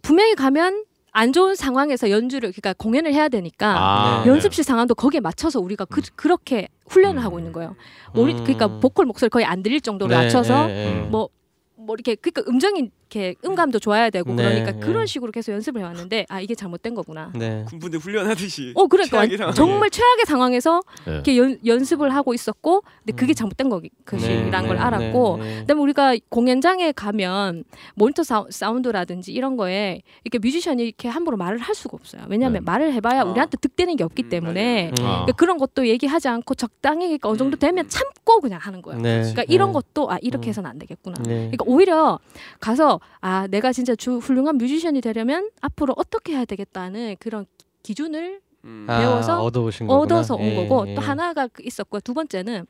분명히 가면 안 좋은 상황에서 연주를 그러니까 공연을 해야 되니까 아, 네. 연습실 상황도 거기에 맞춰서 우리가 그, 그렇게 훈련을 음. 하고 있는 거예요. 음. 그러니까 보컬 목소리 거의 안 들릴 정도로 네, 낮춰서 예, 예. 뭐, 뭐 이렇게 그러니까 음정이 이렇게 음감도 좋아야 되고 네, 그러니까 네. 그런 식으로 계속 연습을 해왔는데 아 이게 잘못된 거구나. 네. 군부대 훈련하듯이 어 그러니까 최악의. 정말 최악의 상황에서 네. 이렇게 연, 연습을 하고 있었고 근데 그게 음. 잘못된 거 네, 것이란 네, 걸 네, 알았고 네. 그다음에 우리가 공연장에 가면 모니터 사운드라든지 이런 거에 이렇게 뮤지션이 이렇게 함부로 말을 할 수가 없어요. 왜냐하면 네. 말을 해봐야 아. 우리한테 득되는 게 없기 음, 때문에 음. 그러니까 그런 것도 얘기하지 않고 적당히 그러니까 어느 정도 되면 참고 그냥 하는 거예요. 네. 그러니까 이런 네. 것도 아 이렇게 음. 해서는 안 되겠구나. 네. 그러니까 오히려 가서 아 내가 진짜 주 훌륭한 뮤지션이 되려면 앞으로 어떻게 해야 되겠다는 그런 기준을 음. 아, 배워서 얻어오신 거구나. 얻어서 온 예, 거고 예. 또 하나가 그 있었고 두 번째는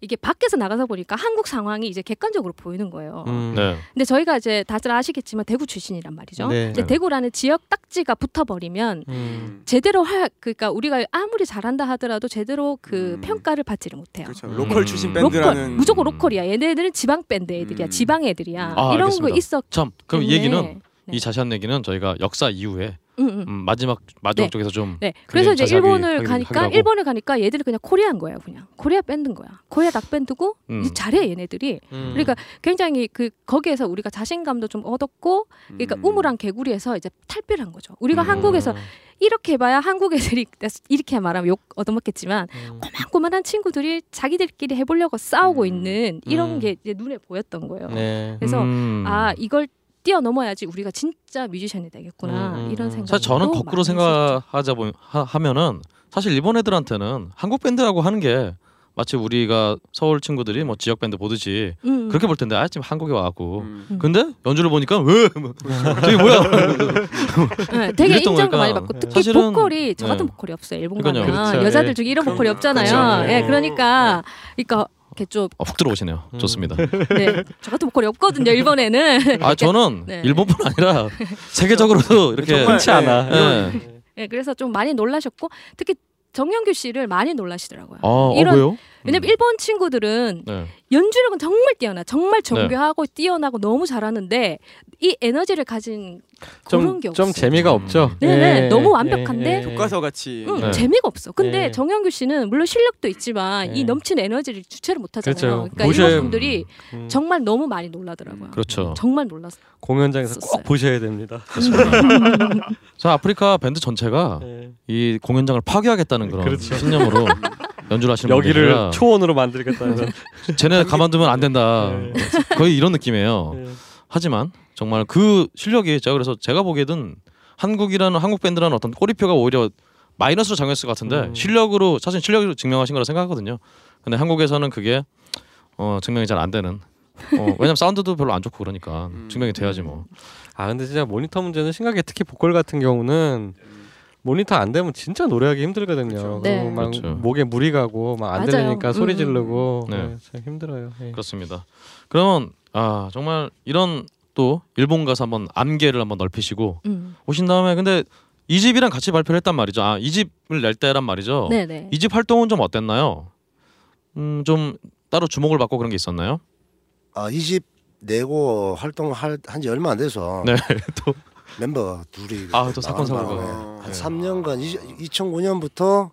이게 밖에서 나가서 보니까 한국 상황이 이제 객관적으로 보이는 거예요. 음. 네. 근데 저희가 이제 다들 아시겠지만 대구 출신이란 말이죠. 네. 이제 네. 대구라는 지역 딱지가 붙어버리면 음. 제대로 할 그러니까 우리가 아무리 잘한다 하더라도 제대로 그 음. 평가를 받지를 못해요. 그렇죠. 음. local 출신 local, 밴드라는 local 무조건 local이야. 얘네들은 지방 밴드 애들이야. 음. 지방 애들이야. 아, 이런 알겠습니다. 거 있었. 참 그럼 이 때문에. 얘기는 네. 이 자세한 얘기는 저희가 역사 이후에 음, 음. 음, 마지막 마지막 네. 쪽에서 좀 네. 그래서 이제 일본을 하기- 가니까 하고. 일본을 가니까 얘들은 그냥 코리아인 거야, 그냥 코리아 밴드인 거야. 코리아 락 밴드고 음. 이제 잘해 얘네들이. 음. 그러니까 굉장히 그 거기에서 우리가 자신감도 좀 얻었고, 그러니까 우물 안 개구리에서 이제 탈피를 한 거죠. 우리가 음. 한국에서 이렇게 해봐야 한국 애들이 이렇게 말하면 욕 얻어먹겠지만 음. 꼬만꼬만한 친구들이 자기들끼리 해보려고 싸우고 음. 있는 이런 음. 게 이제 눈에 보였던 거예요. 네. 그래서 음. 아 이걸 뛰어넘어야지 우리가 진짜 뮤지션이 되겠구나 음, 음, 이런 음. 생각. 사실 저는 거꾸로 생각하자 보면 하, 하면은 사실 일본 애들한테는 한국 밴드라고 하는 게 마치 우리가 서울 친구들이 뭐 지역 밴드 보듯이 음. 그렇게 볼 텐데 아 지금 한국에 와갖고 음. 근데 연주를 보니까 왜 뭐, 저기 뭐야 네, 되게 인정도. 많이 받고 특히 사실은- 보컬이 저 같은 네. 보컬이 없어요 일본 그러니까요. 가면 그렇죠. 여자들 예. 중에 이런 보컬이 없잖아요. 그렇죠. 예, 예. 그러니까 그러니까 이렇게 좀 어, 훅 들어오시네요 음. 좋습니다 [LAUGHS] 네, 저 같은 보컬이 없거든요 일본에는. [LAUGHS] 아 저는 [LAUGHS] 네. 일본뿐 아니라 세계적으로도 이렇게 흔치 않아. 예. 예, 그래서 좀 많이 놀라셨고 특히 정영규 씨를 많이 놀라시더라고요. 아, 어, 이런- 왜요? 왜냐면 일본 친구들은 네. 연주력은 정말 뛰어나, 정말 정교하고 뛰어나고 너무 잘하는데 이 에너지를 가진 그런 좀, 게좀 없어요. 재미가 없죠. 네네, 예, 너무 예, 완벽한데 예, 예. 교과서 같이 응, 네. 재미가 없어. 근데 네. 정영규 씨는 물론 실력도 있지만 네. 이 넘치는 에너지를 주체를 못하잖아요. 그렇죠. 그러니까 보셔야- 일본 분들이 음, 정말 너무 많이 놀라더라고요. 그렇죠. 정말 놀랐어요. 공연장에서 썼어요. 꼭 보셔야 됩니다. [LAUGHS] 자 아프리카 밴드 전체가 예. 이 공연장을 파괴하겠다는 그런 그렇죠. 신념으로 [LAUGHS] 연주를 하시는 여기를 분들이라 초원으로 만들겠다는. [LAUGHS] 쟤네 가만두면 안 된다 네. 거의 이런 느낌이에요 예. 하지만 정말 그 실력이 제가 그래서 제가 보기에는 한국이라는 한국 밴드라는 어떤 꼬리표가 오히려 마이너스로 작용했을 것 같은데 음. 실력으로 사실 실력으로 증명하신 거라 생각하거든요 근데 한국에서는 그게 어, 증명이 잘 안 되는 어, 왜냐면 사운드도 별로 안 좋고 그러니까 음. 증명이 돼야지 뭐 아 근데 진짜 모니터 문제는 심각해. 특히 보컬 같은 경우는 모니터 안 되면 진짜 노래하기 힘들거든요. 그렇죠. 네. 막 그렇죠. 목에 무리 가고 막 안. 들리니까 소리 음, 지르고 네. 네, 참 힘들어요. 예. 그렇습니다 그러면 아 정말 이런 또 일본 가서 한번 안개를 한번 넓히시고 음. 오신 다음에 근데 이 집이랑 같이 발표를 했단 말이죠. 아, 이 집을 낼 때란 말이죠. 네네. 이집 활동은 좀 어땠나요? 음, 좀 따로 주목을 받고 그런 게 있었나요? 아, 이집 내고 활동할 한지 얼마 안 돼서 네, [LAUGHS] 또 멤버 둘이 아, 또 사건 사고가. 바람에 한 네. 3년간 2009년부터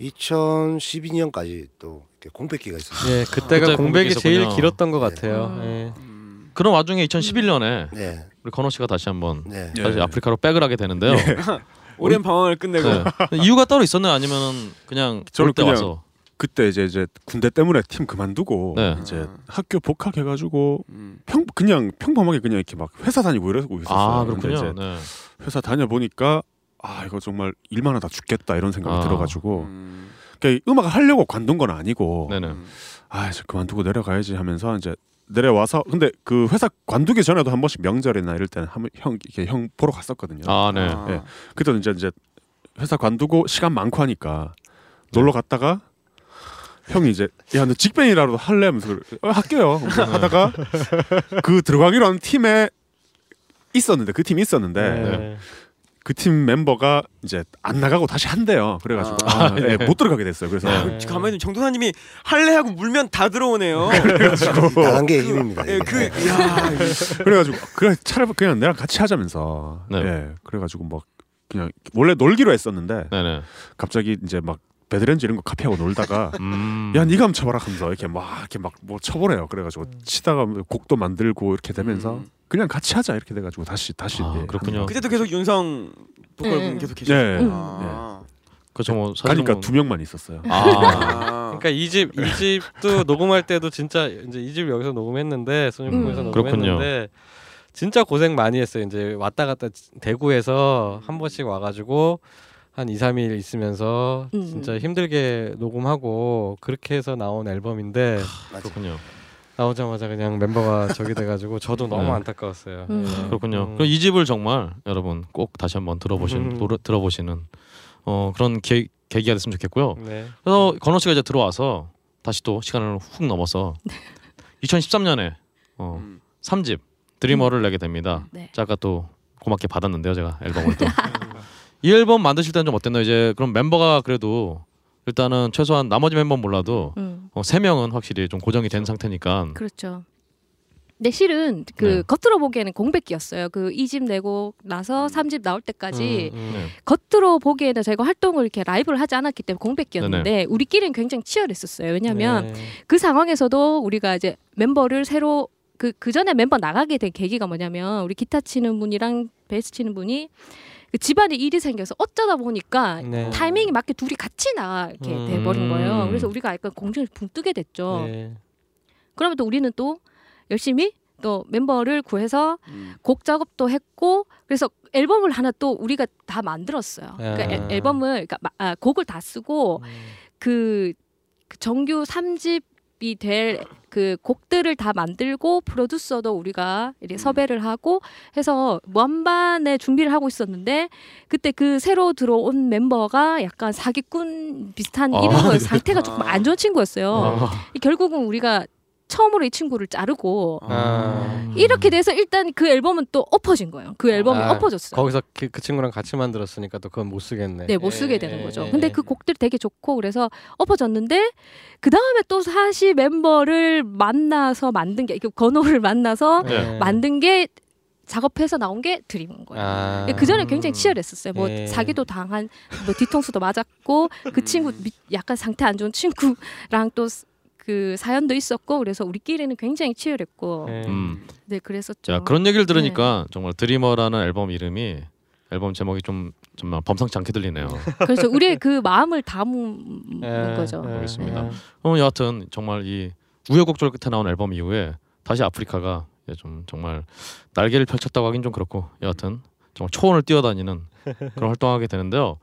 2012년까지 또 이렇게 공백기가 있었어요. 예, 그때가 그때 공백이 제일 길었던 것 네. 같아요. 음. 그런 와중에 2011년에 네, 우리 건호 씨가 다시 한번 네. 예. 다시 아프리카로 백을 하게 되는데요. [LAUGHS] 오랜 방황을 끝내고 네. 이유가 따로 있었나요? 아니면은 그냥 그냥 와서 그때 이제 이제 군대 때문에 팀 그만두고 네. 이제 학교 복학해 가지고 음. 평 그냥 평범하게 그냥 이렇게 막 회사 다니고 이러고 있었어요. 아 그렇군요. 이제 네. 회사 다녀 보니까 아 이거 정말 일만 하다 죽겠다 이런 생각이 아. 들어가지고 음. 그러니까 음악을 하려고 관둔 건 아니고 네네. 음. 아 이제 그만두고 내려가야지 하면서 이제 내려와서 근데 그 회사 관두기 전에도 한 번씩 명절이나 이럴 때는 형 이렇게 형 보러 갔었거든요. 아 네. 아. 예. 그때는 이제 이제 회사 관두고 시간 많고 하니까 놀러 갔다가 형이 이제 야 너 직ben이라도 할래 하면서 그래. 어, 할게요 하다가 그 들어가기로 한 팀에 있었는데 그 팀이 있었는데 네. 그 팀 멤버가 이제 안 나가고 다시 한대요 그래가지고 아. 아, 예, 못 들어가게 됐어요 그래서 네. 그 가만히 정도사님이 할래 하고 물면 다 들어오네요. [LAUGHS] 강한 게 힘입니다. 예. 그 야, 그래가지고 그래 차라리 그냥 내랑 같이 하자면서 네. 예 그래가지고 막 그냥 원래 놀기로 했었는데 네네. 갑자기 이제 막 배드렌즈 이런 거 카피하고 놀다가 [LAUGHS] 음. 야 니가 한번 쳐봐라 하면서 이렇게 막 이렇게 막 뭐 쳐보래요 그래가지고 치다가 곡도 만들고 이렇게 되면서 음. 그냥 같이 하자 이렇게 돼가지고 다시 다시 아, 예, 그렇군요. 한 그때도 계속 윤성 보컬분 네. 계속 거. 계셨어요. 예 아. 그렇죠. 뭐 가니까 뭐... 두 명만 있었어요 아. 아. 그러니까 이 집 이 집도 [LAUGHS] 녹음할 때도 진짜 이제 이 집 여기서 녹음했는데 소년공에서 음. 녹음했는데 진짜 고생 많이 했어요. 이제 왔다 갔다 대구에서 한 번씩 와가지고 한 2, 3일 있으면서 음. 진짜 힘들게 녹음하고 그렇게 해서 나온 앨범인데 그렇군요. 나오자마자 그냥 멤버가 저기 돼가지고 저도 [LAUGHS] 너무 네. 안타까웠어요. 음. 예. 그렇군요. 음. 그럼 이 집을 정말 여러분 꼭 다시 한번 들어보신 음. 노래, 들어보시는 어, 그런 계, 계기가 됐으면 좋겠고요. 네. 그래서 건호 씨가 이제 들어와서 다시 또 시간을 훅 넘어서 [LAUGHS] 2013년에 어, 음. 3집 드리머를 내게 됩니다. 네. 자, 아까 또 고맙게 받았는데요, 제가 앨범을 또. [LAUGHS] 이 앨범 만드실 때는 좀 어땠나요? 이제 그럼 멤버가 그래도 일단은 최소한 나머지 멤버는 몰라도 음. 어, 세 명은 확실히 좀 고정이 된 상태니까 그렇죠. 근데 실은 그 네. 겉으로 보기에는 공백기였어요. 그 2집 내고 나서 3집 나올 때까지 음, 음. 네. 겉으로 보기에는 저희가 활동을 이렇게 라이브를 하지 않았기 때문에 공백기였는데 우리끼리는 굉장히 치열했었어요. 왜냐하면 네. 그 상황에서도 우리가 이제 멤버를 새로 그, 그 전에 멤버 나가게 된 계기가 뭐냐면 우리 기타 치는 분이랑 베이스 치는 분이 그 집안에 일이 생겨서 어쩌다 보니까 네. 타이밍이 맞게 둘이 같이 나 이렇게 음. 돼버린 거예요. 그래서 우리가 약간 공중에 붕 뜨게 됐죠. 네. 그러면 또 우리는 또 열심히 또 멤버를 구해서 음. 곡 작업도 했고 그래서 앨범을 하나 또 우리가 다 만들었어요. 그러니까 아. 앨- 앨범을 그러니까 마- 아, 곡을 다 쓰고 그, 그 정규 3집 이 될 그 곡들을 다 만들고 프로듀서도 우리가 이렇게 섭외를 하고 해서 완반의 준비를 하고 있었는데 그때 그 새로 들어온 멤버가 약간 사기꾼 비슷한 아, 이런 거 네. 상태가 조금 안 좋은 친구였어요. 아, 결국은 우리가 처음으로 이 친구를 자르고 아. 이렇게 돼서 일단 그 앨범은 또 엎어진 거예요. 그 앨범이 아, 엎어졌어요. 거기서 그, 그 친구랑 같이 만들었으니까 또 그건 못 쓰겠네. 네, 못 쓰게 예, 되는 거죠. 예, 근데 예. 그 곡들이 되게 좋고 그래서 엎어졌는데 그 다음에 또 사실 멤버를 만나서 만든 게그 건호를 만나서 네. 만든 게 작업해서 나온 게 드림인 거예요. 아. 그 전에 굉장히 치열했었어요. 뭐 예. 사기도 당한, 뭐 뒤통수도 맞았고 그 친구 미- 약간 상태 안 좋은 친구랑 또 그 사연도 있었고 그래서 우리끼리는 굉장히 치열했고 예. 음. 네 그랬었죠. 자 그런 얘기를 들으니까 정말 드리머라는 앨범 이름이 앨범 제목이 좀 정말 범상치 않게 들리네요. [LAUGHS] 그래서 우리의 그 마음을 담은 예, 거죠. 예, 알겠습니다. 예. 어, 여하튼 정말 이 우여곡절 끝에 나온 앨범 이후에 다시 아프리카가 예, 좀 정말 날개를 펼쳤다고 하긴 좀 그렇고 여하튼 정말 초원을 뛰어다니는 그런 [LAUGHS] 활동하게 되는데요.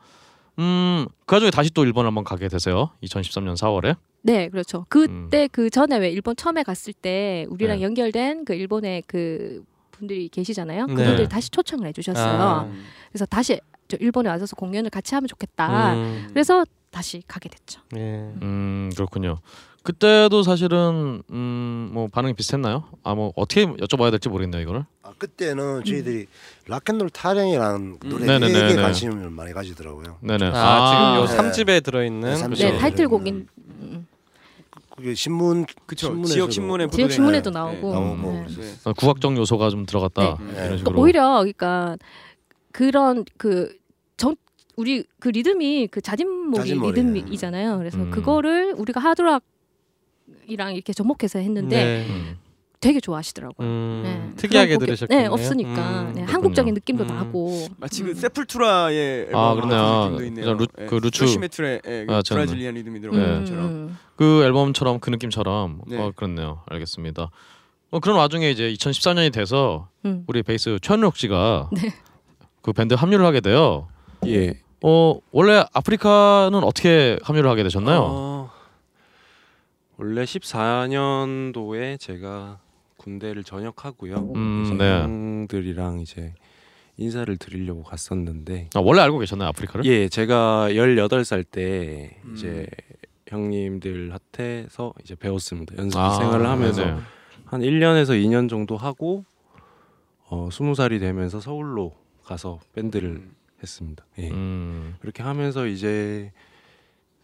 음, 그 와중에 다시 또 일본 한번 가게 되세요. 2013년 4월에. 네, 그렇죠. 그때 그 전에 왜 일본 처음에 갔을 때 우리랑 네. 연결된 그 일본의 그 분들이 계시잖아요. 네. 그분들이 다시 초청을 해주셨어요. 아. 그래서 다시 저 일본에 와서 공연을 같이 하면 좋겠다. 음. 그래서 다시 가게 됐죠. 예. 음, 그렇군요. 그때도 사실은 음, 뭐 반응이 비슷했나요? 아, 뭐 어떻게 여쭤봐야 될지 모르겠네요, 이거를. 아, 그때는 저희들이 락앤롤 타령이라는 노래에 네네네네. 되게 관심을 많이 가지더라고요. 네네. 아, 지금 요 네. 3집에 들어 있는 네, 삼 네, 그렇죠. 타이틀곡인 음, 그게 신문 그쵸. 신문에서도- 지역 신문에 지역 신문에도 네. 나오고. 나오고 네. 네. 어, 국악적 요소가 좀 들어갔다. 네. 이런 네. 식으로. 그러니까 오히려 그러니까 그런 그정 우리 그 리듬이 그 자진모리. 리듬이잖아요. 그래서 음. 그거를 우리가 하드락 이랑 이렇게 접목해서 했는데 네. 음. 되게 좋아하시더라고요. 음, 네. 특이하게 들으셨군요. 네, 없으니까 음, 네. 한국적인 느낌도 음. 나고. 마치 그 음. Sepultura의 아, 그러네요. 같은 느낌도 있네요. 루- 예, 그 Roots. thrash metal의 예, 그 아, 저는- Brazilian 리듬이 음, 들어간 것처럼. 음. 그 앨범처럼 그 느낌처럼 네. 어 그렇네요. 알겠습니다. 어 그런 와중에 이제 2014년이 돼서 음. 우리 베이스 최현록 씨가 네. 그 밴드 합류를 하게 돼요. 예. 어 원래 아프리카는 어떻게 합류를 하게 되셨나요? 어, 원래 14년도에 제가 군대를 전역하고요. 음, 네. 형들이랑 이제 인사를 드리려고 갔었는데 아, 원래 알고 계셨나요 아프리카를? 예, 제가 18살 때 음. 이제 형님들한테서 이제 배웠습니다. 연습 아, 생활을 하면서 네네. 한 1년에서 2년 정도 하고 어 20살이 되면서 서울로 가서 밴드를 했습니다. 예. 음, 그렇게 하면서 이제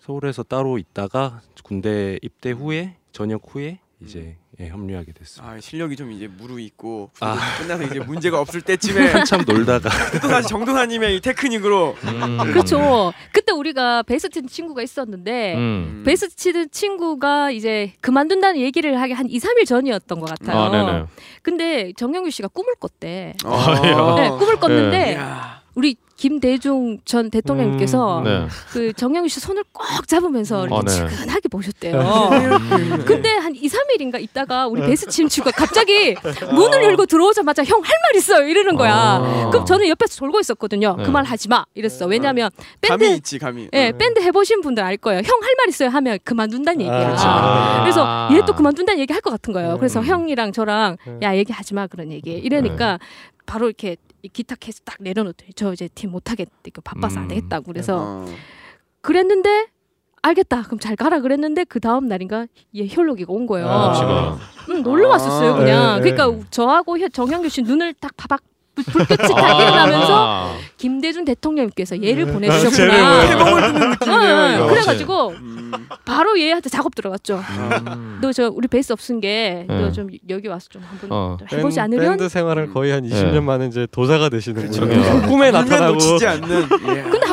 서울에서 따로 있다가 군대 입대 후에 전역 후에 이제 예, 합류하게 됐습니다. 아 실력이 좀 이제 무르익고 아. 끝나서 이제 문제가 없을 때쯤에 [LAUGHS] 한참 놀다가 [LAUGHS] 또 다시 정도사님의 이 테크닉으로 음. 그렇죠. 그때 우리가 베이스 치는 친구가 있었는데 음. 베이스 치는 친구가 이제 그만둔다는 얘기를 하기 한 2, 3일 전이었던 것 같아요. 아 네네. 근데 정영규 씨가 꿈을 꿨대. 아, [LAUGHS] 네, 꿈을 꿨는데 이야. 우리 김대중 전 대통령께서 음, 네. 그 정영규 씨 손을 꼭 잡으면서 이렇게 아, 네. 지근하게 보셨대요. 음. 근데 한 2, 3일인가 있다가 우리 베이스 치는 친구가 갑자기 문을 열고 들어오자마자 형 할 말 있어요 이러는 거야. 아. 그럼 저는 옆에서 졸고 있었거든요. 네. 그말 하지 마 이랬어. 왜냐면 밴드 감이 있지 감이. 예, 밴드 해보신 분들 알 거예요. 형 할 말 있어요 하면 그만둔다는 얘기야. 그렇죠. 아. 그래서 얘 또 그만둔다는 얘기 할 것 같은 거예요. 그래서 음. 형이랑 저랑 음. 야 얘기하지 마 그런 얘기. 이러니까 바로 이렇게 이 기타 케이스 딱 내려놓더니 저 이제 팀 못하겠다. 이거 바빠서 안 음. 되겠다고 그래서 어. 그랬는데 알겠다. 그럼 잘 가라 그랬는데 그 다음 날인가 얘 혈록이가 온 거예요. 아. 음, 놀러 왔었어요 아, 그냥. 네, 그러니까 저하고 혀- 정영규 씨 눈을 딱 바박 불- 불빛이 딱 일어나면서 아. 김대중 대통령께서 얘를 네. 보내주셨구나. 해봉을 듣는 느낌이네요. 응, 이거. 그래가지고 음. 바로 얘한테 작업 들어갔죠. 음. 너저 우리 베이스 없은 게너 네. 좀 여기 와서 좀 한번 어. 좀 해보지 밴- 않으면 밴드 생활을 거의 한 20년 네. 만에 이제 도사가 되시는. 그렇죠. 꿈에 나타나고 놓치지 않는. 예. 근데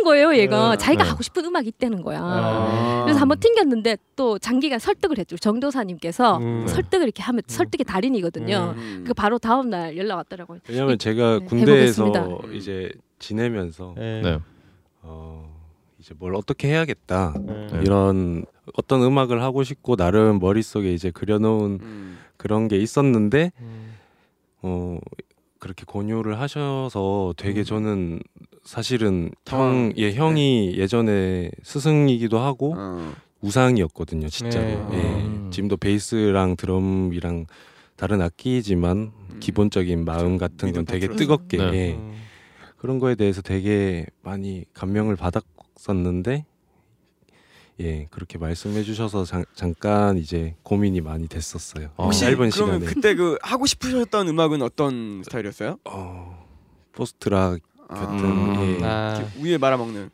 튕기는 거예요 얘가 네. 자기가 네. 하고 싶은 음악이 있다는 거야. 아. 그래서 한번 튕겼는데 또 장기간 설득을 했죠. 정도사님께서 음. 설득을 이렇게 하면 설득의 달인이거든요. 음. 그 바로 다음 날 연락 왔더라고요. 왜냐면 제가 네, 군대에서 해보겠습니다. 이제 지내면서 네. 네. 어, 이제 뭘 어떻게 해야겠다 네. 이런 어떤 음악을 하고 싶고 나름 머릿속에 이제 그려놓은 음. 그런 게 있었는데 음. 어 그렇게 권유를 하셔서 되게 음. 저는 사실은. 형, 예, 형이 예전에 스승이기도 하고 어. 우상이었거든요, 진짜로. 네. 예. 음. 지금도 베이스랑 드럼이랑 다른 악기지만 음. 기본적인 마음 같은 건 되게 뜨겁게 네. 예. 음. 그런 거에 대해서 되게 많이 감명을 받았었는데 예 그렇게 말씀해 주셔서 잠, 잠깐 이제 고민이 많이 됐었어요 어. 혹시 짧은 그러면 시간에 그때 그 하고 싶으셨던 음악은 어떤 스타일이었어요? 어, post rock 같은 음. 예. 아. 이렇게 위에 말아 먹는.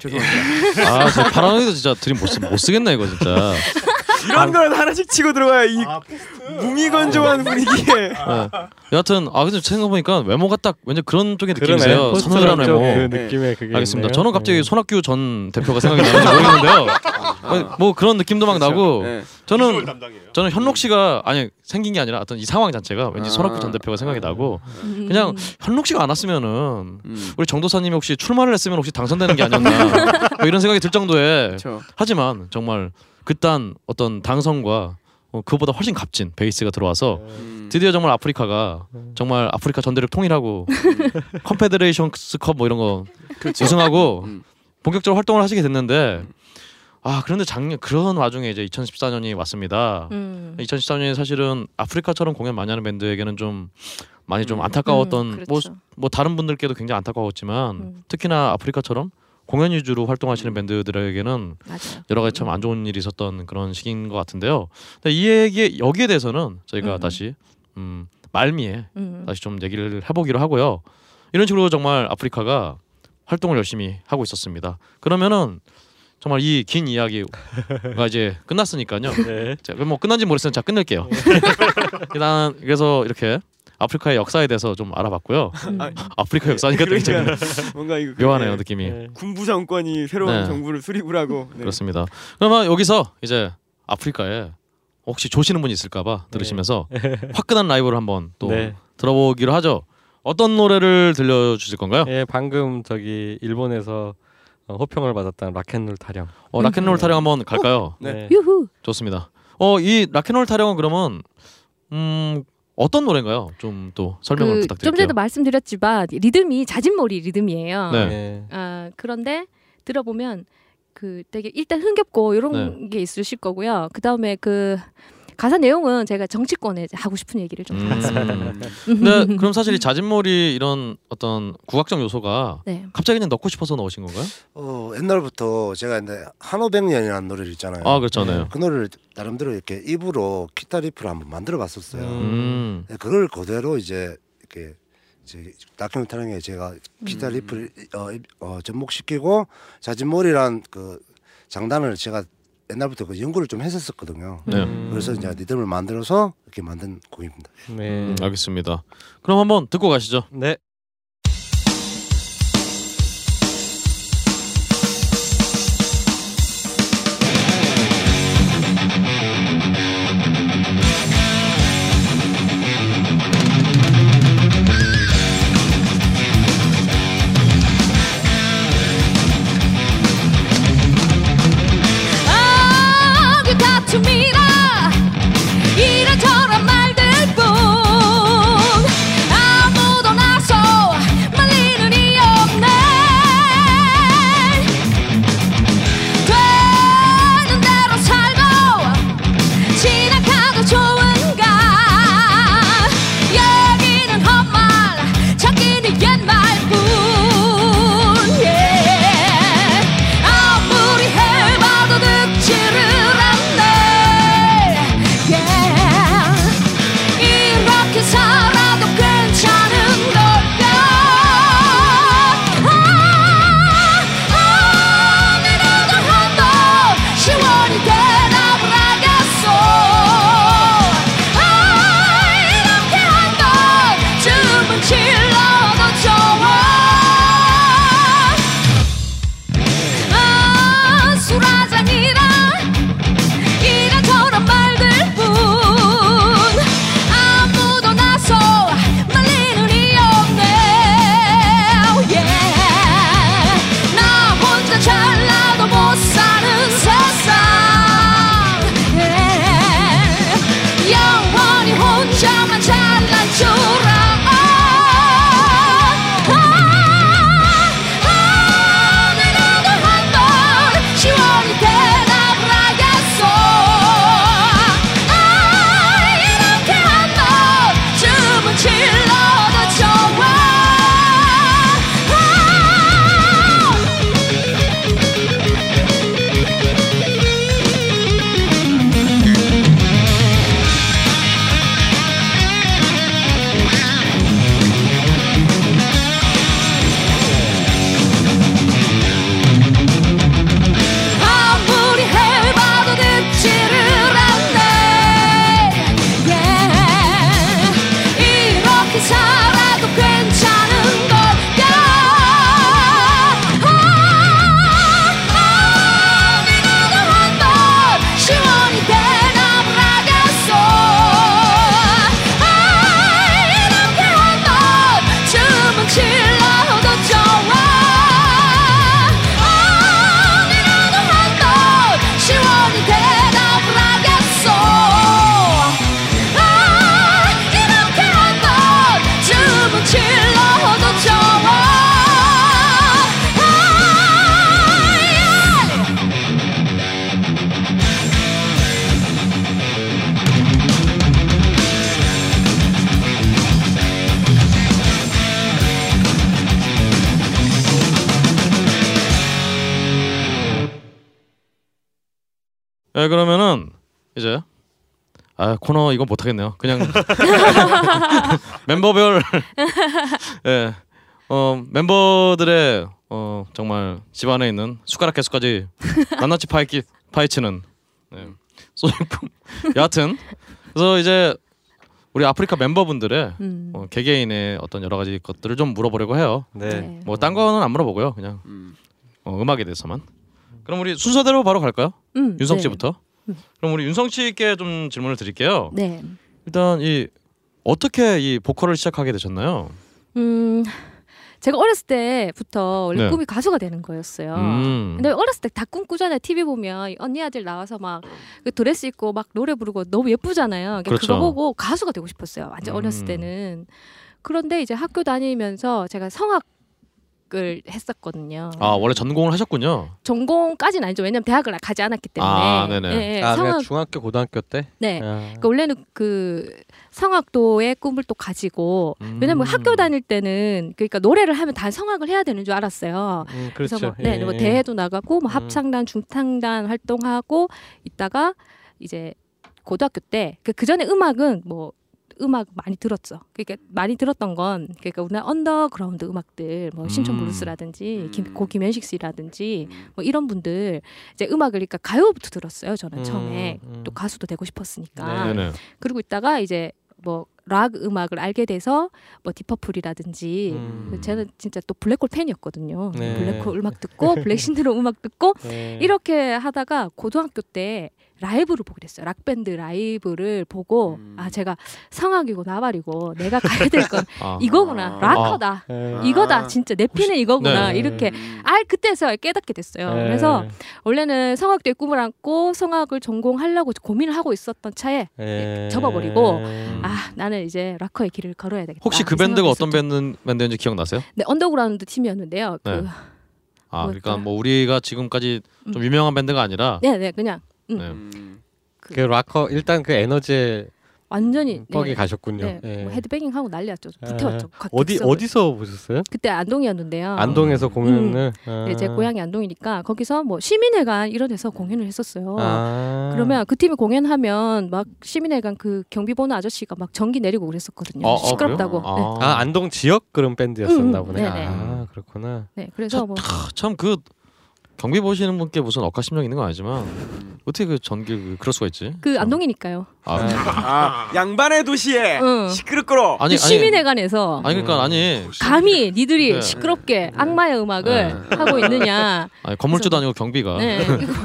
죄송합니다. 아, 저 파라노이드 진짜 드립 못, 쓰, 못 쓰겠네 이거 진짜. 이런 걸 하나씩 치고 들어가야 이 무미건조한 분위기에. [LAUGHS] 네. 여하튼 아 근데 생각해보니까 외모가 딱 왠지 그런 쪽의. 느낌이세요. 쪽 외모. 그 느낌의 그게 알겠습니다. 있네요. 저는 갑자기 네. 손학규 전 대표가 생각이 나는지 모르겠는데요. [LAUGHS] 뭐, 뭐 그런 느낌도 막 나고 네. 저는. 저는 현록 씨가 아니 생긴 게 아니라 어떤 이 상황 자체가 왠지 아. 손학규 전 대표가 생각이 나고 음. 그냥 현록 씨가 안 왔으면은 음. 우리 정도사님이 혹시 출마를 했으면 혹시 당선되는 게 아니었나 [LAUGHS] 뭐 이런 생각이 들 정도의 그렇죠. 하지만 정말 그딴 어떤 당선과 어, 그보다 훨씬 값진 베이스가 들어와서 음. 드디어 정말 아프리카가 정말 아프리카 전대를 통일하고 [LAUGHS] 컨페데레이션스컵 뭐 이런 거 그렇죠. 우승하고 음. 본격적으로 활동을 하시게 됐는데 아 그런데 작년 그런 와중에 이제 2014년이 왔습니다. 음. 2014년이 사실은 아프리카처럼 공연 많이 하는 밴드에게는 좀 많이 좀 음. 안타까웠던 음, 뭐, 그렇죠. 뭐 다른 분들께도 굉장히 안타까웠지만 음. 특히나 아프리카처럼 공연 위주로 활동하시는 밴드들에게는 맞아요. 여러 가지 참 안 좋은 일이 있었던 그런 시기인 것 같은데요. 근데 이 얘기 여기에 대해서는 저희가 음. 다시 음, 말미에 음. 다시 좀 얘기를 해보기로 하고요. 이런 식으로 정말 아프리카가 활동을 열심히 하고 있었습니다. 그러면은 정말 이 긴 이야기가 이제 [LAUGHS] 끝났으니까요. 네. 자, 뭐 끝난지 모르겠으면 자 끝낼게요. 일단 그래서 이렇게 아프리카의 역사에 대해서 좀 알아봤고요. 음. 아프리카 역사니까 되게 좀 그러니까 [LAUGHS] 뭔가 이거 묘하네요 네. 느낌이. 네. 군부 정권이 새로운 네. 정부를 수립을 하고 네. 그렇습니다. 그러면 여기서 이제 아프리카에 혹시 조시는 분이 있을까봐 들으시면서 [LAUGHS] 화끈한 라이브를 한번 또 네. 들어보기로 하죠. 어떤 노래를 들려주실 건가요? 예, 방금 저기 일본에서 어, 호평을 받았던 락앤롤 타령. 어, 락앤롤 타령 한번 갈까요? 네. 유후. 좋습니다. 어, 이 락앤롤 타령은 그러면 음 어떤 노래인가요? 좀 또 설명을 그, 좀 부탁드릴게요. 전에도 말씀드렸지만 리듬이 자진몰이 리듬이에요. 네. 예. 아 그런데 들어보면 그 되게 일단 흥겹고 이런 네. 게 있으실 거고요. 그 다음에 그 가사 내용은 제가 정치권에 하고 싶은 얘기를 좀 담았습니다. 음. 근데 그럼 사실 이 자진몰이 이런 어떤 국악적 요소가 네. 갑자기 그냥 넣고 싶어서 넣으신 건가요? 어, 옛날부터 제가 이제 한오백년이라는 노래를 있잖아요. 아 그렇죠, 네. 그 노래를 나름대로 이렇게 입으로 기타 riff를 한번 만들어 봤었어요. 음. 네, 그걸 그대로 이제 이렇게 이제 다큐멘터리에 제가 기타 음. riff를 어, 입- 어, 접목시키고 자진모리란 그 장단을 제가 옛날부터 그 연구를 좀 했었었거든요. 네. 음. 그래서 이제 리듬을 만들어서 이렇게 만든 곡입니다. 네. 음, 알겠습니다. 그럼 한번 듣고 가시죠. 네. 못 하겠네요. 그냥 [LAUGHS] 멤버별 [LAUGHS] 예. 어 멤버들의 어 정말 집안에 있는 숟가락 개수까지 낱낱이 파헤기 파헤치는 네. 소식품. [LAUGHS] 여하튼 그래서 이제 우리 아프리카 멤버분들의 음. 어, 개개인의 어떤 여러 가지 것들을 좀 물어보려고 해요. 네. 뭐딴 거는 안 물어보고요. 그냥 어, 음악에 대해서만. 그럼 우리 순서대로 바로 갈까요? 음, 윤성 네. 씨부터. 그럼 우리 윤성 씨께 좀 질문을 드릴게요. 네. 일단 이 어떻게 이 보컬을 시작하게 되셨나요? 음, 제가 어렸을 때부터 원래 네. 꿈이 가수가 되는 거였어요. 음. 근데 어렸을 때 다 꿈꾸잖아요. TV 보면 언니 아들 나와서 막그 드레스 입고 막 노래 부르고 너무 예쁘잖아요. 그러니까 그렇죠. 그거 보고 가수가 되고 싶었어요. 완전 음. 어렸을 때는. 그런데 이제 학교 다니면서 제가 성악 을 했었거든요. 아 원래 전공을 하셨군요. 전공까지는 아니죠. 왜냐면 대학을 가지 않았기 때문에. 아, 네네. 예, 예. 아, 그냥 성악 중학교 고등학교 때? 네. 아. 그러니까 원래는 그 성악도의 꿈을 또 가지고 음. 왜냐면 학교 다닐 때는 그러니까 노래를 하면 다 성악을 해야 되는 줄 알았어요. 음, 그래서 그렇죠. 뭐, 네, 예, 뭐 예. 대회도 나가고 뭐 음. 합창단, 중창단 활동하고 있다가 이제 고등학교 때 그 전에 음악은 뭐 음악 많이 들었죠. 그러니까 많이 들었던 건 그러니까 우리나라 언더그라운드 음악들 뭐 신촌 음. 블루스라든지 김, 고 김현식 씨라든지 뭐 이런 분들 이제 음악을 그러니까 가요부터 들었어요. 저는 음, 처음에 음. 또 가수도 되고 싶었으니까. 네네. 그리고 있다가 이제 뭐 락 음악을 알게 돼서 뭐 Deep Purple이라든지 음. 저는 진짜 또 블랙홀 팬이었거든요. 네. 블랙홀 음악 듣고 블랙신드롬 음악 듣고 네. 이렇게 하다가 고등학교 때 라이브를 보게 됐어요. 락 밴드 라이브를 보고 아 제가 성악이고 나발이고 내가 가야 될건 [LAUGHS] 아. 이거구나 락커다 예. 이거다 진짜 내 피는 이거구나 네. 이렇게 아 그때서 깨닫게 됐어요. 예. 그래서 원래는 성악도의 꿈을 안고 성악을 전공하려고 고민을 하고 있었던 차에 예. 접어버리고 아 나는 이제 락커의 길을 걸어야 되겠다. 혹시 그이 밴드가 어떤. 밴드 밴드인지 기억나세요? 네 언더그라운드 팀이었는데요. 그 네. 아 그러니까? 뭐 우리가 지금까지 좀 유명한 밴드가 아니라 네 네 그냥 음, 네. 그 락커 일단 그 에너지에 완전히 뻑이 네. 가셨군요. 네, 예. 뭐 헤드뱅잉 하고 난리였죠. 예. 불태웠죠. 각 어디. 어디서 보셨어요? 그때 안동이었는데요. 안동에서 공연을. 네, 제 고향이 안동이니까 거기서 뭐 시민회관 이런 데서 공연을 했었어요. 아. 그러면 그 팀이 공연하면 막 시민회관 그 경비 보는 아저씨가 막 전기 내리고 그랬었거든요. 어, 어, 시끄럽다고. 네. 아 안동 지역 그런 밴드였었나 음, 보네. 네네. 아 그렇구나. 네, 그래서 뭐 참그 경비 보시는 분께 무슨 억하심령 있는 건 아니지만 어떻게 그 전기 그 그럴 수가 있지? 그 안동이니까요. 아, [LAUGHS] 아, 양반의 도시에 응. 시끄럽고로 아니 그 시민회관에서 아니 그러니까 아니 감히 니들이 네. 시끄럽게 악마의 음악을 하고 있느냐. [LAUGHS] 아니 건물주도 아니고 경비가 네.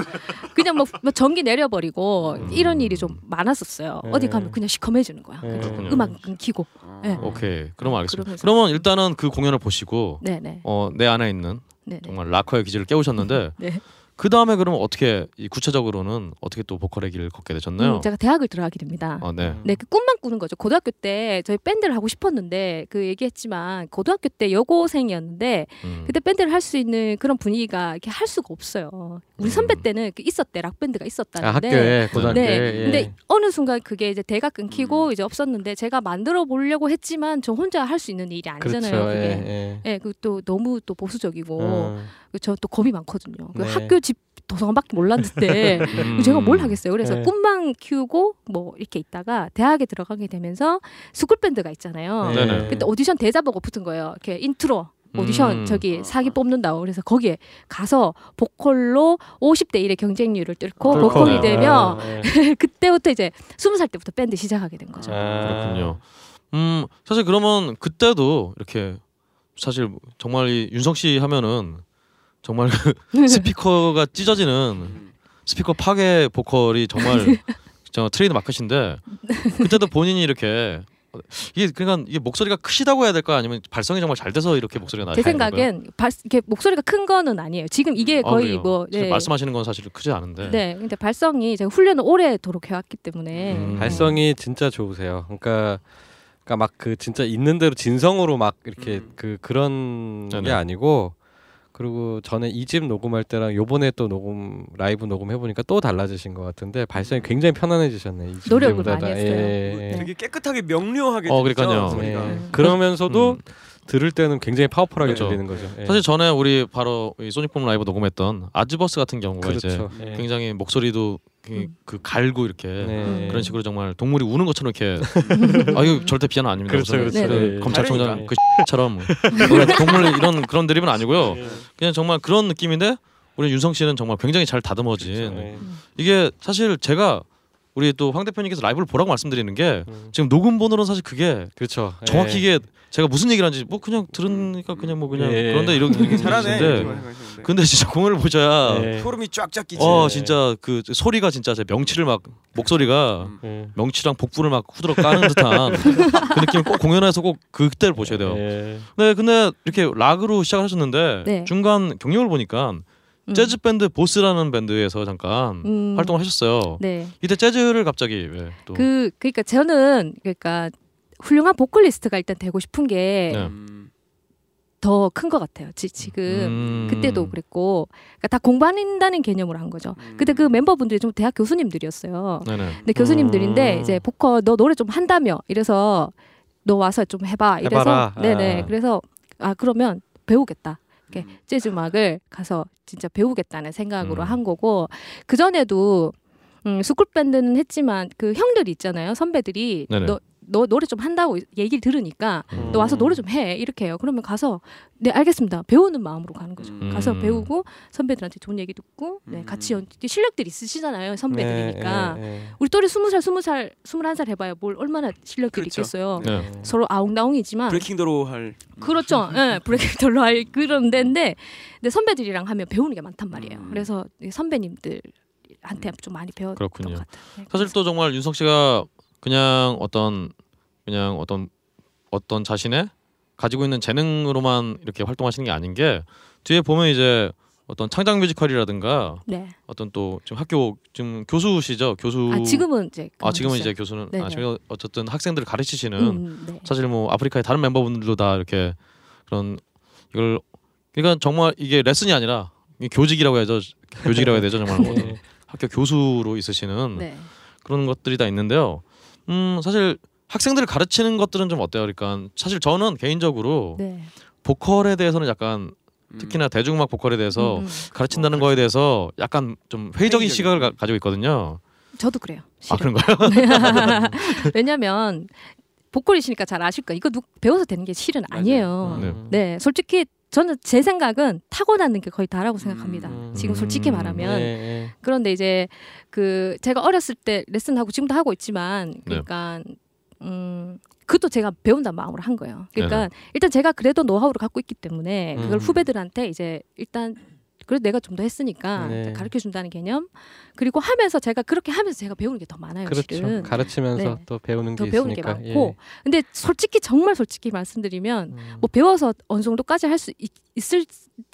[LAUGHS] 그냥 뭐, 뭐 전기 내려버리고 이런 일이 좀 많았었어요. 네. 어디 가면 그냥 시커매지는 거야. 네. 음악 끊기고. 네. 오케이 그러면 알겠습니다. 그러면서- 그러면 일단은 그 공연을 보시고 네네. 어, 내 안에 있는 네네. 정말 락커의 기질을 깨우셨는데 [LAUGHS] 네. 그 다음에 그러면 어떻게 이 구체적으로는 어떻게 또 보컬의 길을 걷게 되셨나요? 음, 제가 대학을 들어가게 됩니다. 아, 네. 네, 그 꿈만 꾸는 거죠. 고등학교 때 저희 밴드를 하고 싶었는데 그 얘기했지만 고등학교 때 여고생이었는데 음. 그때 밴드를 할 수 있는 그런 분위기가 이렇게 할 수가 없어요. 우리 선배 때는 그 있었대 락 밴드가 아, 있었다는데. 학교에 고등학교에. 네. 예. 근데 어느 순간 그게 이제 대가 끊기고 이제 없었는데 제가 만들어 보려고 했지만 저 혼자 할 수 있는 일이 아니잖아요. 그렇죠. 그게. 예, 예. 예, 그또 너무 또 보수적이고 음. 저 또 겁이 많거든요. 그 네. 학교 집 도서관밖에 몰랐는데 [LAUGHS] 음. 제가 뭘 하겠어요. 그래서 네. 꿈만 키우고 뭐 이렇게 있다가 대학에 들어가게 되면서 스쿨 밴드가 있잖아요. 네. 네네. 그때 오디션 대자보 보고 붙은 거예요. 이렇게 인트로 오디션 음. 저기 사기 뽑는다고 그래서 거기에 가서 보컬로 50대 1의 경쟁률을 뚫고 뚫고. 보컬이 되면 아, 예. [LAUGHS] 그때부터 이제 20살 때부터 밴드 시작하게 된 거죠. 아. 그렇군요. 음 사실 그러면 그때도 이렇게 사실 정말 이 윤성 씨 하면은 정말 그 [LAUGHS] 스피커가 찢어지는 스피커 파괴 보컬이 정말 [LAUGHS] 저 트레이드 마크신데 그때도 본인이 이렇게 이게 그러니까 이게 목소리가 크시다고 해야 될까 아니면 발성이 정말 잘 돼서 이렇게 목소리가 나는 제? 생각엔 발, 이렇게 목소리가 큰 거는 아니에요. 지금 이게 아, 거의 그래요? 뭐 사실 말씀하시는 건 사실 크지 않은데 네, 근데 발성이 제가 훈련을 오래도록 해왔기 때문에 음. 발성이 진짜 좋으세요. 그러니까 그러니까 막 그 진짜 있는 대로 진성으로 막 이렇게 그 그런 게 네네. 아니고 그리고 전에 이 집 녹음할 때랑 요번에 또 녹음 라이브 녹음 해 보니까 또 달라지신 것 같은데 발성이 굉장히 편안해지셨네. 이 노력을. 많이 했어요. 예, 예. 되게 깨끗하게 명료하게 어, 그러니까요. 예. 음. 그러면서도 음. 들을 때는 굉장히 파워풀하게 그렇죠. 들리는 거죠. 예. 사실 전에 우리 바로 이 소닉붐 라이브 녹음했던 아즈버스 같은 경우가 이제 그렇죠. 예. 굉장히 목소리도 그, 그 갈고 이렇게 네. 그런 식으로 정말 동물이 우는 것처럼 이렇게 [LAUGHS] 아 이거 절대 비하는 아닙니다. 그렇죠, 그렇죠. 네. 네. 검찰총장. 그처럼 동물 이런 그런 드립은 아니고요. 그냥 정말 그런 느낌인데 우리 윤성 씨는 정말 굉장히 잘 다듬어진 네. 이게 사실 제가 우리 또 황 대표님께서 라이브를 보라고 말씀드리는 게 음. 지금 녹음본으로는 사실 그게 그렇죠. 정확히 예. 이게 제가 무슨 얘기를 하는지 뭐 그냥 들으니까 그냥 뭐 그냥 예. 그런데 이렇게 [LAUGHS] 잘하네. 계시는데 이렇게 말씀하시는데. 근데 진짜 공연을 보셔야 예. 소름이 쫙쫙 끼치. 어 진짜 그 소리가 진짜 제 명치를 막 목소리가 예. 명치랑 복부를 막 후드러 까는 듯한 [LAUGHS] 그 느낌 꼭 공연에서 꼭 그때를 보셔야 돼요. 예. 네, 근데 이렇게 락으로 시작하셨는데 네. 중간 경력을 보니까 음. 재즈 밴드 보스라는 밴드에서 잠깐 음. 활동을 하셨어요. 네. 이때 재즈를 갑자기 왜 또? 그 그러니까 저는 그러니까 훌륭한 보컬리스트가 일단 되고 싶은 게 네. 음. 더큰것 같아요. 지, 지금 음. 그때도 그랬고 그러니까 다 공부한다는 개념으로 한 거죠. 그때 그 멤버분들이 좀 대학 교수님들이었어요. 네네. 근데 교수님들인데 음. 이제 보컬 너 노래 좀 한다며 이래서 너 와서 좀 해봐 이래서 해봐라. 네네 아. 그래서 아 그러면 배우겠다 이렇게 음. 재즈 음악을 가서 진짜 배우겠다는 생각으로 음. 한 거고 그 전에도 음, 스쿨 밴드는 했지만 그 형들이 있잖아요 선배들이 네네. 너 너 노래 좀 한다고 얘기를 들으니까 음. 너 와서 노래 좀 해 이렇게 해요. 그러면 가서 네 알겠습니다. 배우는 마음으로 가는 거죠. 음. 가서 음. 배우고 선배들한테 좋은 얘기 듣고 네, 음. 같이 연 실력들이 있으시잖아요 선배들이니까 네, 네, 우리 또래 스무 살 스무 살 스물한 살 해봐야 뭘 얼마나 실력들이 그렇죠. 있겠어요. 네. 네. 서로 아웅다웅이지만 브레이킹도로 할 그렇죠. 예, 브레이크돌로 할 그런 데인데 근데 선배들이랑 하면 배우는 게 많단 말이에요. 음. 그래서 이 선배님들 한테 좀 많이 배웠던 그렇군요. 것 같아요. 네, 사실 또 정말 윤석 씨가 그냥 어떤 그냥 어떤 어떤 자신의 가지고 있는 재능으로만 이렇게 활동하시는 게 아닌 게 뒤에 보면 이제 어떤 창작 뮤지컬이라든가 네. 어떤 또 지금 학교 지금 교수시죠 교수 아 지금은 이제 아 지금은. 이제 교수는 네네. 아 지금 어쨌든 학생들을 가르치시는 음, 네. 사실 뭐 아프리카의 다른 멤버분들도 다 이렇게 그런 이걸 그러니까 정말 이게 레슨이 아니라 교직이라고 해야죠 교직이라고 해야 되죠 정말 뭐 [LAUGHS] 네. 학교 교수로 있으시는 네. 그런 것들이 다 있는데요. 음 사실 학생들을 가르치는 것들은 좀 어때요? 그러니까 사실 저는 개인적으로 네. 보컬에 대해서는 약간 음. 특히나 대중음악 보컬에 대해서 음, 음. 가르친다는 거에 대해서 약간 좀 회의적인 회의적인. 시각을 가, 가지고 있거든요. 저도 그래요. 아 실은. 그런가요? [LAUGHS] [LAUGHS] 왜냐면 보컬이시니까 잘 아실 거예요. 이거 누, 배워서 되는 게 실은. 아니에요. 네. 네, 솔직히 저는 제 생각은 타고나는 게 거의 다라고 생각합니다. 음. 지금 솔직히 음. 말하면 네, 그런데 이제 그 제가 어렸을 때 레슨하고 지금도 하고 있지만 네. 그러니까 음 그것도 제가 배운다는 마음으로 한 거예요. 그러니까 네네. 일단 제가 그래도 노하우를 갖고 있기 때문에 그걸 음. 후배들한테 이제 일단 그래도 내가 좀 더 했으니까 네. 가르쳐 준다는 개념 그리고 하면서 제가 그렇게 하면서 제가 배우는 게 더 많아요. 그렇죠. 실은 가르치면서 네. 또 배우는 더 게 배우는 게 있으니까. 많고 근데 솔직히 정말 솔직히 말씀드리면 예. 음. 뭐 배워서 어느 정도까지 할 수 있을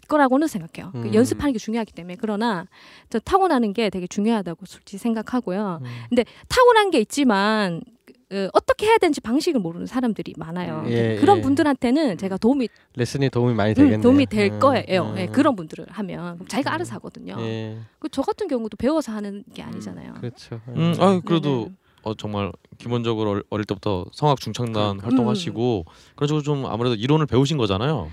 거라고는 생각해요. 그 음. 연습하는 게 중요하기 때문에 그러나 저 타고나는 게 되게 중요하다고 솔직히 생각하고요. 음. 타고난 게 있지만 어, 어떻게 해야 되는지 방식을 모르는 사람들이 많아요. 예, 그런 예. 분들한테는 제가 도움이 레슨이 도움이 많이 음, 되겠네요. 도움이 될 음, 거예요. 음. 예, 그런 분들을 하면 그럼 자기가 알아서 하거든요. 예, 그저 같은 경우도 배워서 하는 게 아니잖아요. 그렇죠. 음, 아 그래도 네네. 어, 정말 기본적으로 어릴- 때부터 성악 중창단 음. 활동하시고 그래서 좀 아무래도 이론을 배우신 거잖아요.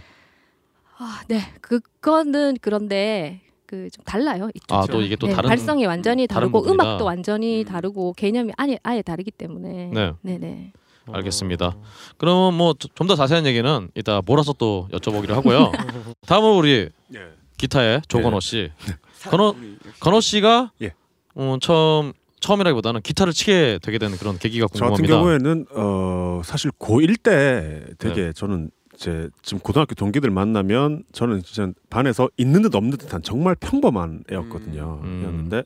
아, 네, 그거는 그런데 그 좀 달라요. 아 또 이게 또 네, 다른 발성이 완전히 다르고. 음악도 완전히 음. 다르고 개념이 아예 아예 다르기 때문에 네. 네네 알겠습니다. 그러면 뭐좀 더 자세한 얘기는 이따 몰아서 또 여쭤보기로 하고요. [LAUGHS] 다음은 우리 예. 기타의 조건호 씨. 사- 건호-. 건호 씨가 예. 어, 처음 처음이라기보다는 기타를 치게 되게 된 그런 계기가 저 같은 궁금합니다. 경우에는 어 사실 고1 때 되게 저는 제 지금 고등학교 동기들 만나면 저는 진짜 반에서 있는 듯 없는 듯한 정말 평범한 애였거든요. 음. 였는데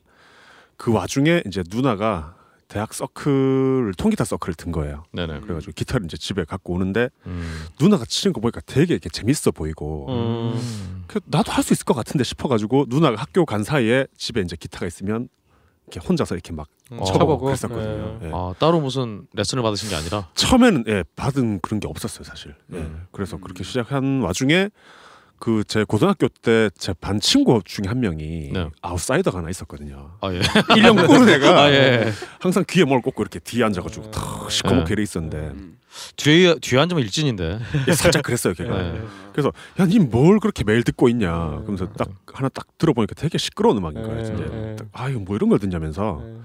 그 와중에 이제 누나가 대학 서클 통기타 서클을 든 거예요. 네네. 그래가지고 기타를 이제 집에 갖고 오는데 음. 누나가 치는 거 보니까 되게 이렇게 재밌어 보이고 음. 그 나도 할 수 있을 것 같은데 싶어가지고 누나가 학교 간 사이에 집에 이제 기타가 있으면 이렇게 혼자서 이렇게 막 어. 쳐보고 그랬었거든요. 네. 예. 아 따로 무슨 레슨을 받으신 게 아니라 처음에는 예, 받은 그런 게 없었어요 사실. 예. 음. 그래서 그렇게 시작한 와중에 그 제 고등학교 때 제 반 친구 중에 한 명이 네. 아웃사이더가 하나 있었거든요. 아 예. 1년 꾸는 애가 아 예. 항상 귀에 뭘 꽂고 이렇게 뒤에 앉아가지고 탁 시커멓게 이래 있었는데 음. 뒤에 뒤에 앉으면 일진인데. 예, 살짝 그랬어요 걔가. 네. 그래서 야 니 뭘 그렇게 매일 듣고 있냐. 그러면서 딱 하나 딱 들어보니까 되게 시끄러운 음악인 거예요. 네, 진짜. 네. 아 이거 뭐 이런 걸 듣냐면서 네.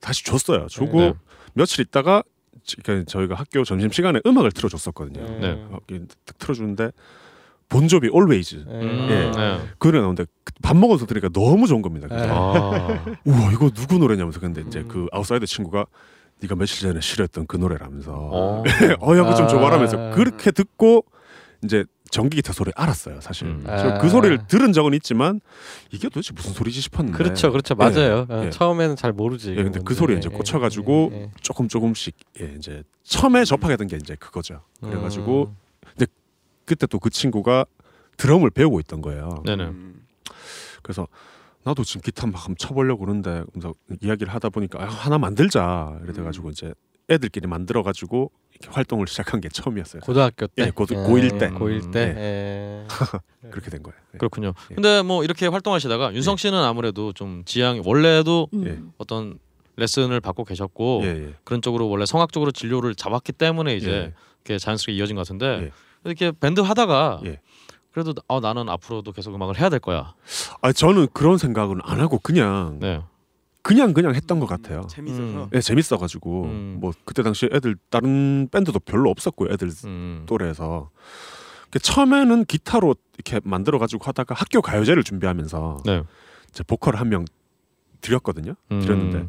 다시 줬어요. 주고 네. 며칠 있다가 지- 그러니까 저희가 학교 점심 시간에 음악을 틀어줬었거든요. 네. 어, 이렇게 딱 틀어주는데 본조비 Always 음, 예. 네. 그 노래 나오는데 그밥 먹어서 들으니까 너무 좋은 겁니다. 그래서 네. 아. [LAUGHS] 우와 이거 누구 노래냐면서 근데 이제 음. 그 아웃사이더 친구가 네가 며칠 전에 싫어했던 그 노래라면서 어. [LAUGHS] 어야 그거 좀 아. 줘봐라면서 그렇게 듣고 이제 전기 기타 소리 알았어요 사실 음. 저 아. 그 소리를 들은 적은 있지만 이게 도대체 무슨 소리지 싶었는데 그렇죠, 그렇죠, 예, 맞아요. 어, 예. 처음에는 잘 모르지. 예, 근데 그. 소리에 이제 예, 꽂혀가지고 예, 예. 조금 조금씩 예, 이제 처음에 접하게 된 게 이제 그거죠 그래가지고 음. 그때 또 그 친구가 드럼을 배우고 있던 거예요 네네. 음. 그래서 나도 지금 기타 막 한번 쳐보려고 그러는데 그래서 이야기를 하다 보니까 아, 하나 만들자 이래 돼가지고 이제 애들끼리 만들어 가지고 이렇게 활동을 시작한 게 처음이었어요. 고등학교 때, 예, 고- 고일 때. 고일 때. 네. 예. [LAUGHS] 그렇게 된 거예요. 예. 그렇군요. 예. 근데 뭐 이렇게 활동하시다가 윤성 씨는 아무래도 좀 지향이 원래도 음. 예. 어떤 레슨을 받고 계셨고 예, 예. 그런 쪽으로 원래 성악 적으로 진료를 잡았기 때문에 이제 예. 이렇게 자연스럽게 이어진 것 같은데 예. 이렇게 밴드 하다가 예. 그래도 아 나는 앞으로도 계속 음악을 해야 될 거야. 아 저는 그런 생각은 안 하고 그냥 네. 그냥 그냥 했던 것 같아요. 재밌어서. 음. 예, 재밌어가지고 음. 뭐 그때 당시 애들 다른 밴드도 별로 없었고 애들 음. 또래에서 그 처음에는 기타로 이렇게 만들어 가지고 하다가 학교 가요제를 준비하면서 네. 이제 보컬 한 명 드렸거든요. 음. 드렸는데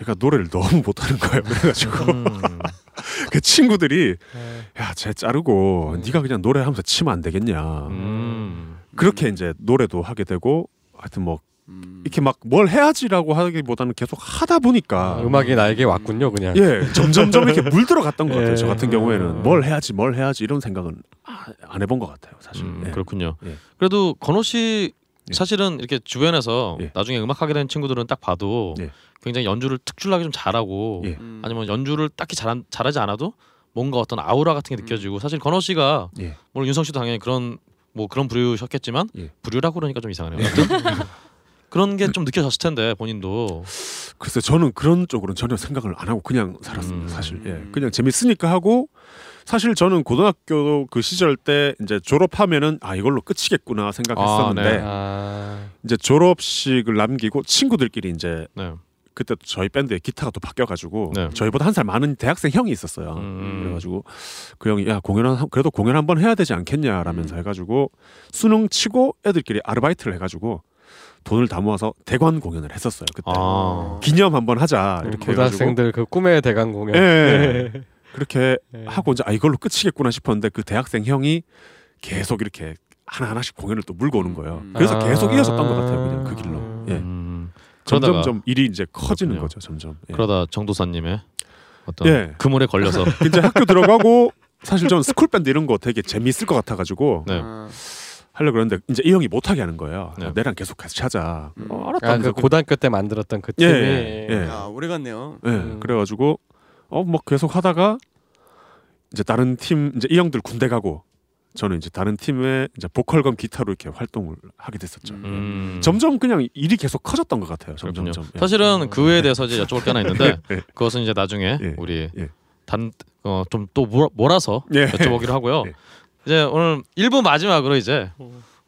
얘가 노래를 너무 못하는 거예요. 그래가지고 음. [LAUGHS] 그 친구들이 예. 야쟤 자르고 음. 네가 그냥 노래하면서 치면 안 되겠냐. 음. 그렇게 이제 노래도 하게 되고 하여튼 뭐 음. 이렇게 막 뭘 해야지라고 하기보다는 계속 하다 보니까 음악이 나에게 왔군요, 그냥. 예 점점점 이렇게 물들어갔던 것 같아요. 저 예. 같은 경우에는 뭘 해야지 뭘 해야지 이런 생각은 아, 안 해본 것 같아요. 사실. 음, 예. 그렇군요. 예. 그래도 건호 씨 예. 사실은 이렇게 주변에서 예. 나중에 음악하게 된 친구들은 딱 봐도 예. 굉장히 연주를 특출나게 좀 잘하고 예. 음. 아니면 연주를 딱히 잘 잘하지 않아도 뭔가 어떤 아우라 같은 게 느껴지고 사실 건호 씨가 예. 물론 윤성 씨도 당연히 그런 뭐 그런 부류셨겠지만 예. 부류라고 그러니까 좀 이상하네요. [LAUGHS] 그런 게 좀 느껴졌을 텐데 본인도 글쎄 저는 그런 쪽으로는 전혀 생각을 안 하고 그냥 살았습니다. 음. 사실 예. 음. 그냥 재밌으니까 하고 사실 저는 고등학교 그 시절 때 이제 졸업하면은 아 이걸로 끝이겠구나 생각했었는데 아, 네. 아, 이제 졸업식을 남기고 친구들끼리 이제 네. 그때 또 저희 밴드의 기타가 또 바뀌어가지고 네. 저희보다 한 살 많은 대학생 형이 있었어요. 음. 그래가지고 그 형이 야 공연 한 그래도 공연 한번 해야 되지 않겠냐라면서 해가지고 수능 치고 애들끼리 아르바이트를 해가지고 돈을 다 모아서 대관 공연을 했었어요. 그때 아. 기념 한번 하자 이렇게 해가지고 고등학생들 그 꿈의 대강 공연. 예, 예. 그렇게 예. 하고 이제 아 이걸로 끝이겠구나 싶었는데 그 대학생 형이 계속 이렇게 하나 하나씩 공연을 또 물고 오는 거예요. 음. 그래서 아. 계속 이어졌던 것 같아요. 그냥 그 길로. 예. 음. 점점 점 일이 이제 커지는 그렇군요. 거죠. 점점. 예. 그러다 정도사님의 어떤 예. 그물에 걸려서 [LAUGHS] 이제 학교 들어가고 사실 저는 스쿨 밴드 이런 거 되게 재미있을 것 같아가지고 네. 아. 하려고 그랬는데 이제 이 형이 못하게 하는 거예요. 네. 내랑 계속 같이 하자. 음. 어, 아, 알았다면서 그 고등학교 때 만들었던 그 예, 팀이 예. 야 오래 갔네요. 예, 음. 그래가지고 어뭐 계속 하다가 이제 다른 팀 이제 이 형들 군대 가고 저는 이제 다른 팀에 이제 보컬 겸 기타로 이렇게 활동을 하게 됐었죠. 음. 음. 점점 그냥 일이 계속 커졌던 것 같아요. 점점 그렇군요. 점. 예. 사실은 그 외에 대해서 이제 여쭤볼 게 하나 있는데 [LAUGHS] 예. 그것은 이제 나중에 예. 우리 예. 단어 좀 또 몰아서 예. 여쭤보기로 하고요. 예. 이제 오늘 1부 마지막으로 이제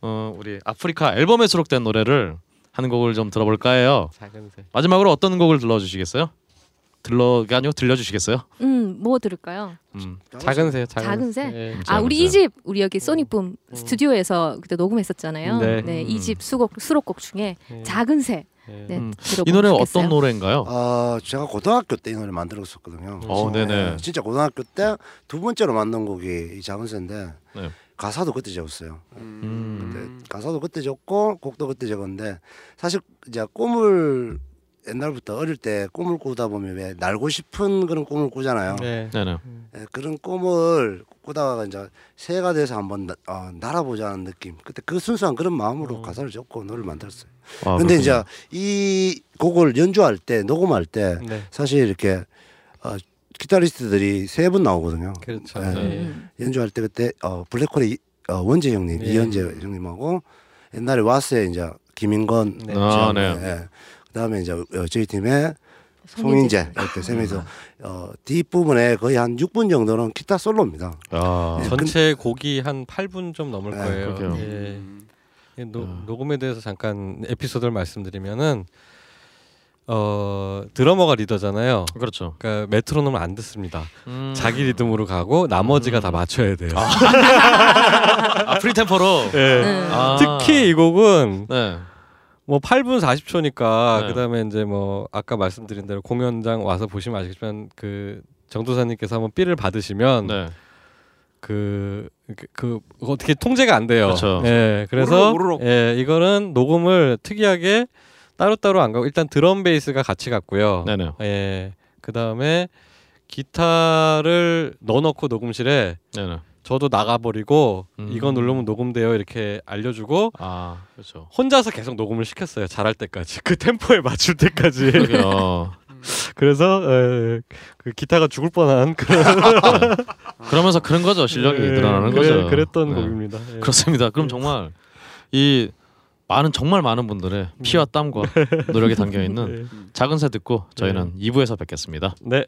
어, 우리 아프리카 앨범에 수록된 노래를 한 곡을 좀 들어볼까 해요. 작은 새. 마지막으로 어떤 곡을 들려주시겠어요? 들러가 아니고 들려주시겠어요? 음, 뭐 들을까요? 음. 작은 새, 작은, 작은 새? 예. 아, 우리 새. 이집 우리 여기 소니붐 음. 스튜디오에서 그때 녹음했었잖아요. 네. 네, 음. 이집 수곡 수록곡 중에 예. 작은 새. 예. 네, 음. 들어보면 이 노래 좋겠어요. 어떤 노래인가요? 어, 제가 고등학교 때 이 노래 만들었었거든요. 어, 네네. 네, 진짜 고등학교 때 두 번째로 만든 곡이 이 작은 새인데 네. 가사도 그때 적었어요. 음. 근데 가사도 그때 적고 곡도 그때 적었는데 사실 이제 꿈을 옛날부터 어릴 때 꿈을 꾸다 보면 왜 날고 싶은 그런 꿈을 꾸잖아요. 네. 네 네. 예, 그런 꿈을 꾸다가 이제 새가 돼서 한번 나, 어, 날아보자는 느낌. 그때 그 순수한 그런 마음으로 가사를 적고 노래를 만들었어요. 아, 근데 그렇군요. 이제 이 곡을 연주할 때 녹음할 때 네. 사실 이렇게 어, 기타리스트들이 세 분 나오거든요. 그렇죠. 네. 예. 음. 연주할 때 그때 어, 블랙홀의 이- 어, 원재 형님, 예. 이현재 형님하고 옛날에 와스의 이제 김인건 네. 아, 네. 예. 그다음에 이제 어, 저희 팀에 송인재 이때 세 명이서 어, 뒷부분에 거의 한 6분 정도는 기타 솔로입니다. 아, 네. 전체 곡이 한 8분 좀 넘을 네, 거예요. 예. 예, 노, 음. 녹음에 대해서 잠깐 에피소드를 말씀드리면은 어 드러머가 리더잖아요. 그렇죠. 그러니까 메트로놈을 안 듣습니다. 음. 자기 리듬으로 가고 나머지가 다 맞춰야 돼요. [LAUGHS] 아, free tempo로. 예. 네. 아. 특히 이 곡은 네. 뭐 8분 40초니까 네. 그다음에 이제 뭐 아까 말씀드린 대로 공연장 와서 보시면 아시겠지만 그 정도사님께서 한번 feel을 받으시면 네. 그, 그, 그 어떻게 통제가 안 돼요. 그렇죠. 예, 그래서 우르륵, 우르륵. 예, 이거는 녹음을 특이하게 따로따로 안 가고 일단 드럼 베이스가 같이 갔고요. 네네. 예. 그다음에 기타를 넣어 놓고 녹음실에 네네. 저도 나가버리고 음. 이거 누르면 녹음돼요 이렇게 알려주고 아, 그렇죠. 혼자서 계속 녹음을 시켰어요. 잘할 때까지 그 템포에 맞출 때까지. 그러게요. [LAUGHS] 그래서 에, 그 기타가 죽을 뻔한 그런 [LAUGHS] 그러면서 그런 거죠. 실력이 예, 늘어나는 그래- 거죠. 그랬던 네. 곡입니다. 예. 그렇습니다. 그럼 정말 이 많은 정말 많은 분들의 피와 땀과 노력이 [LAUGHS] 담겨 있는 예. 작은 새 듣고 저희는 2부에서 뵙겠습니다. 네.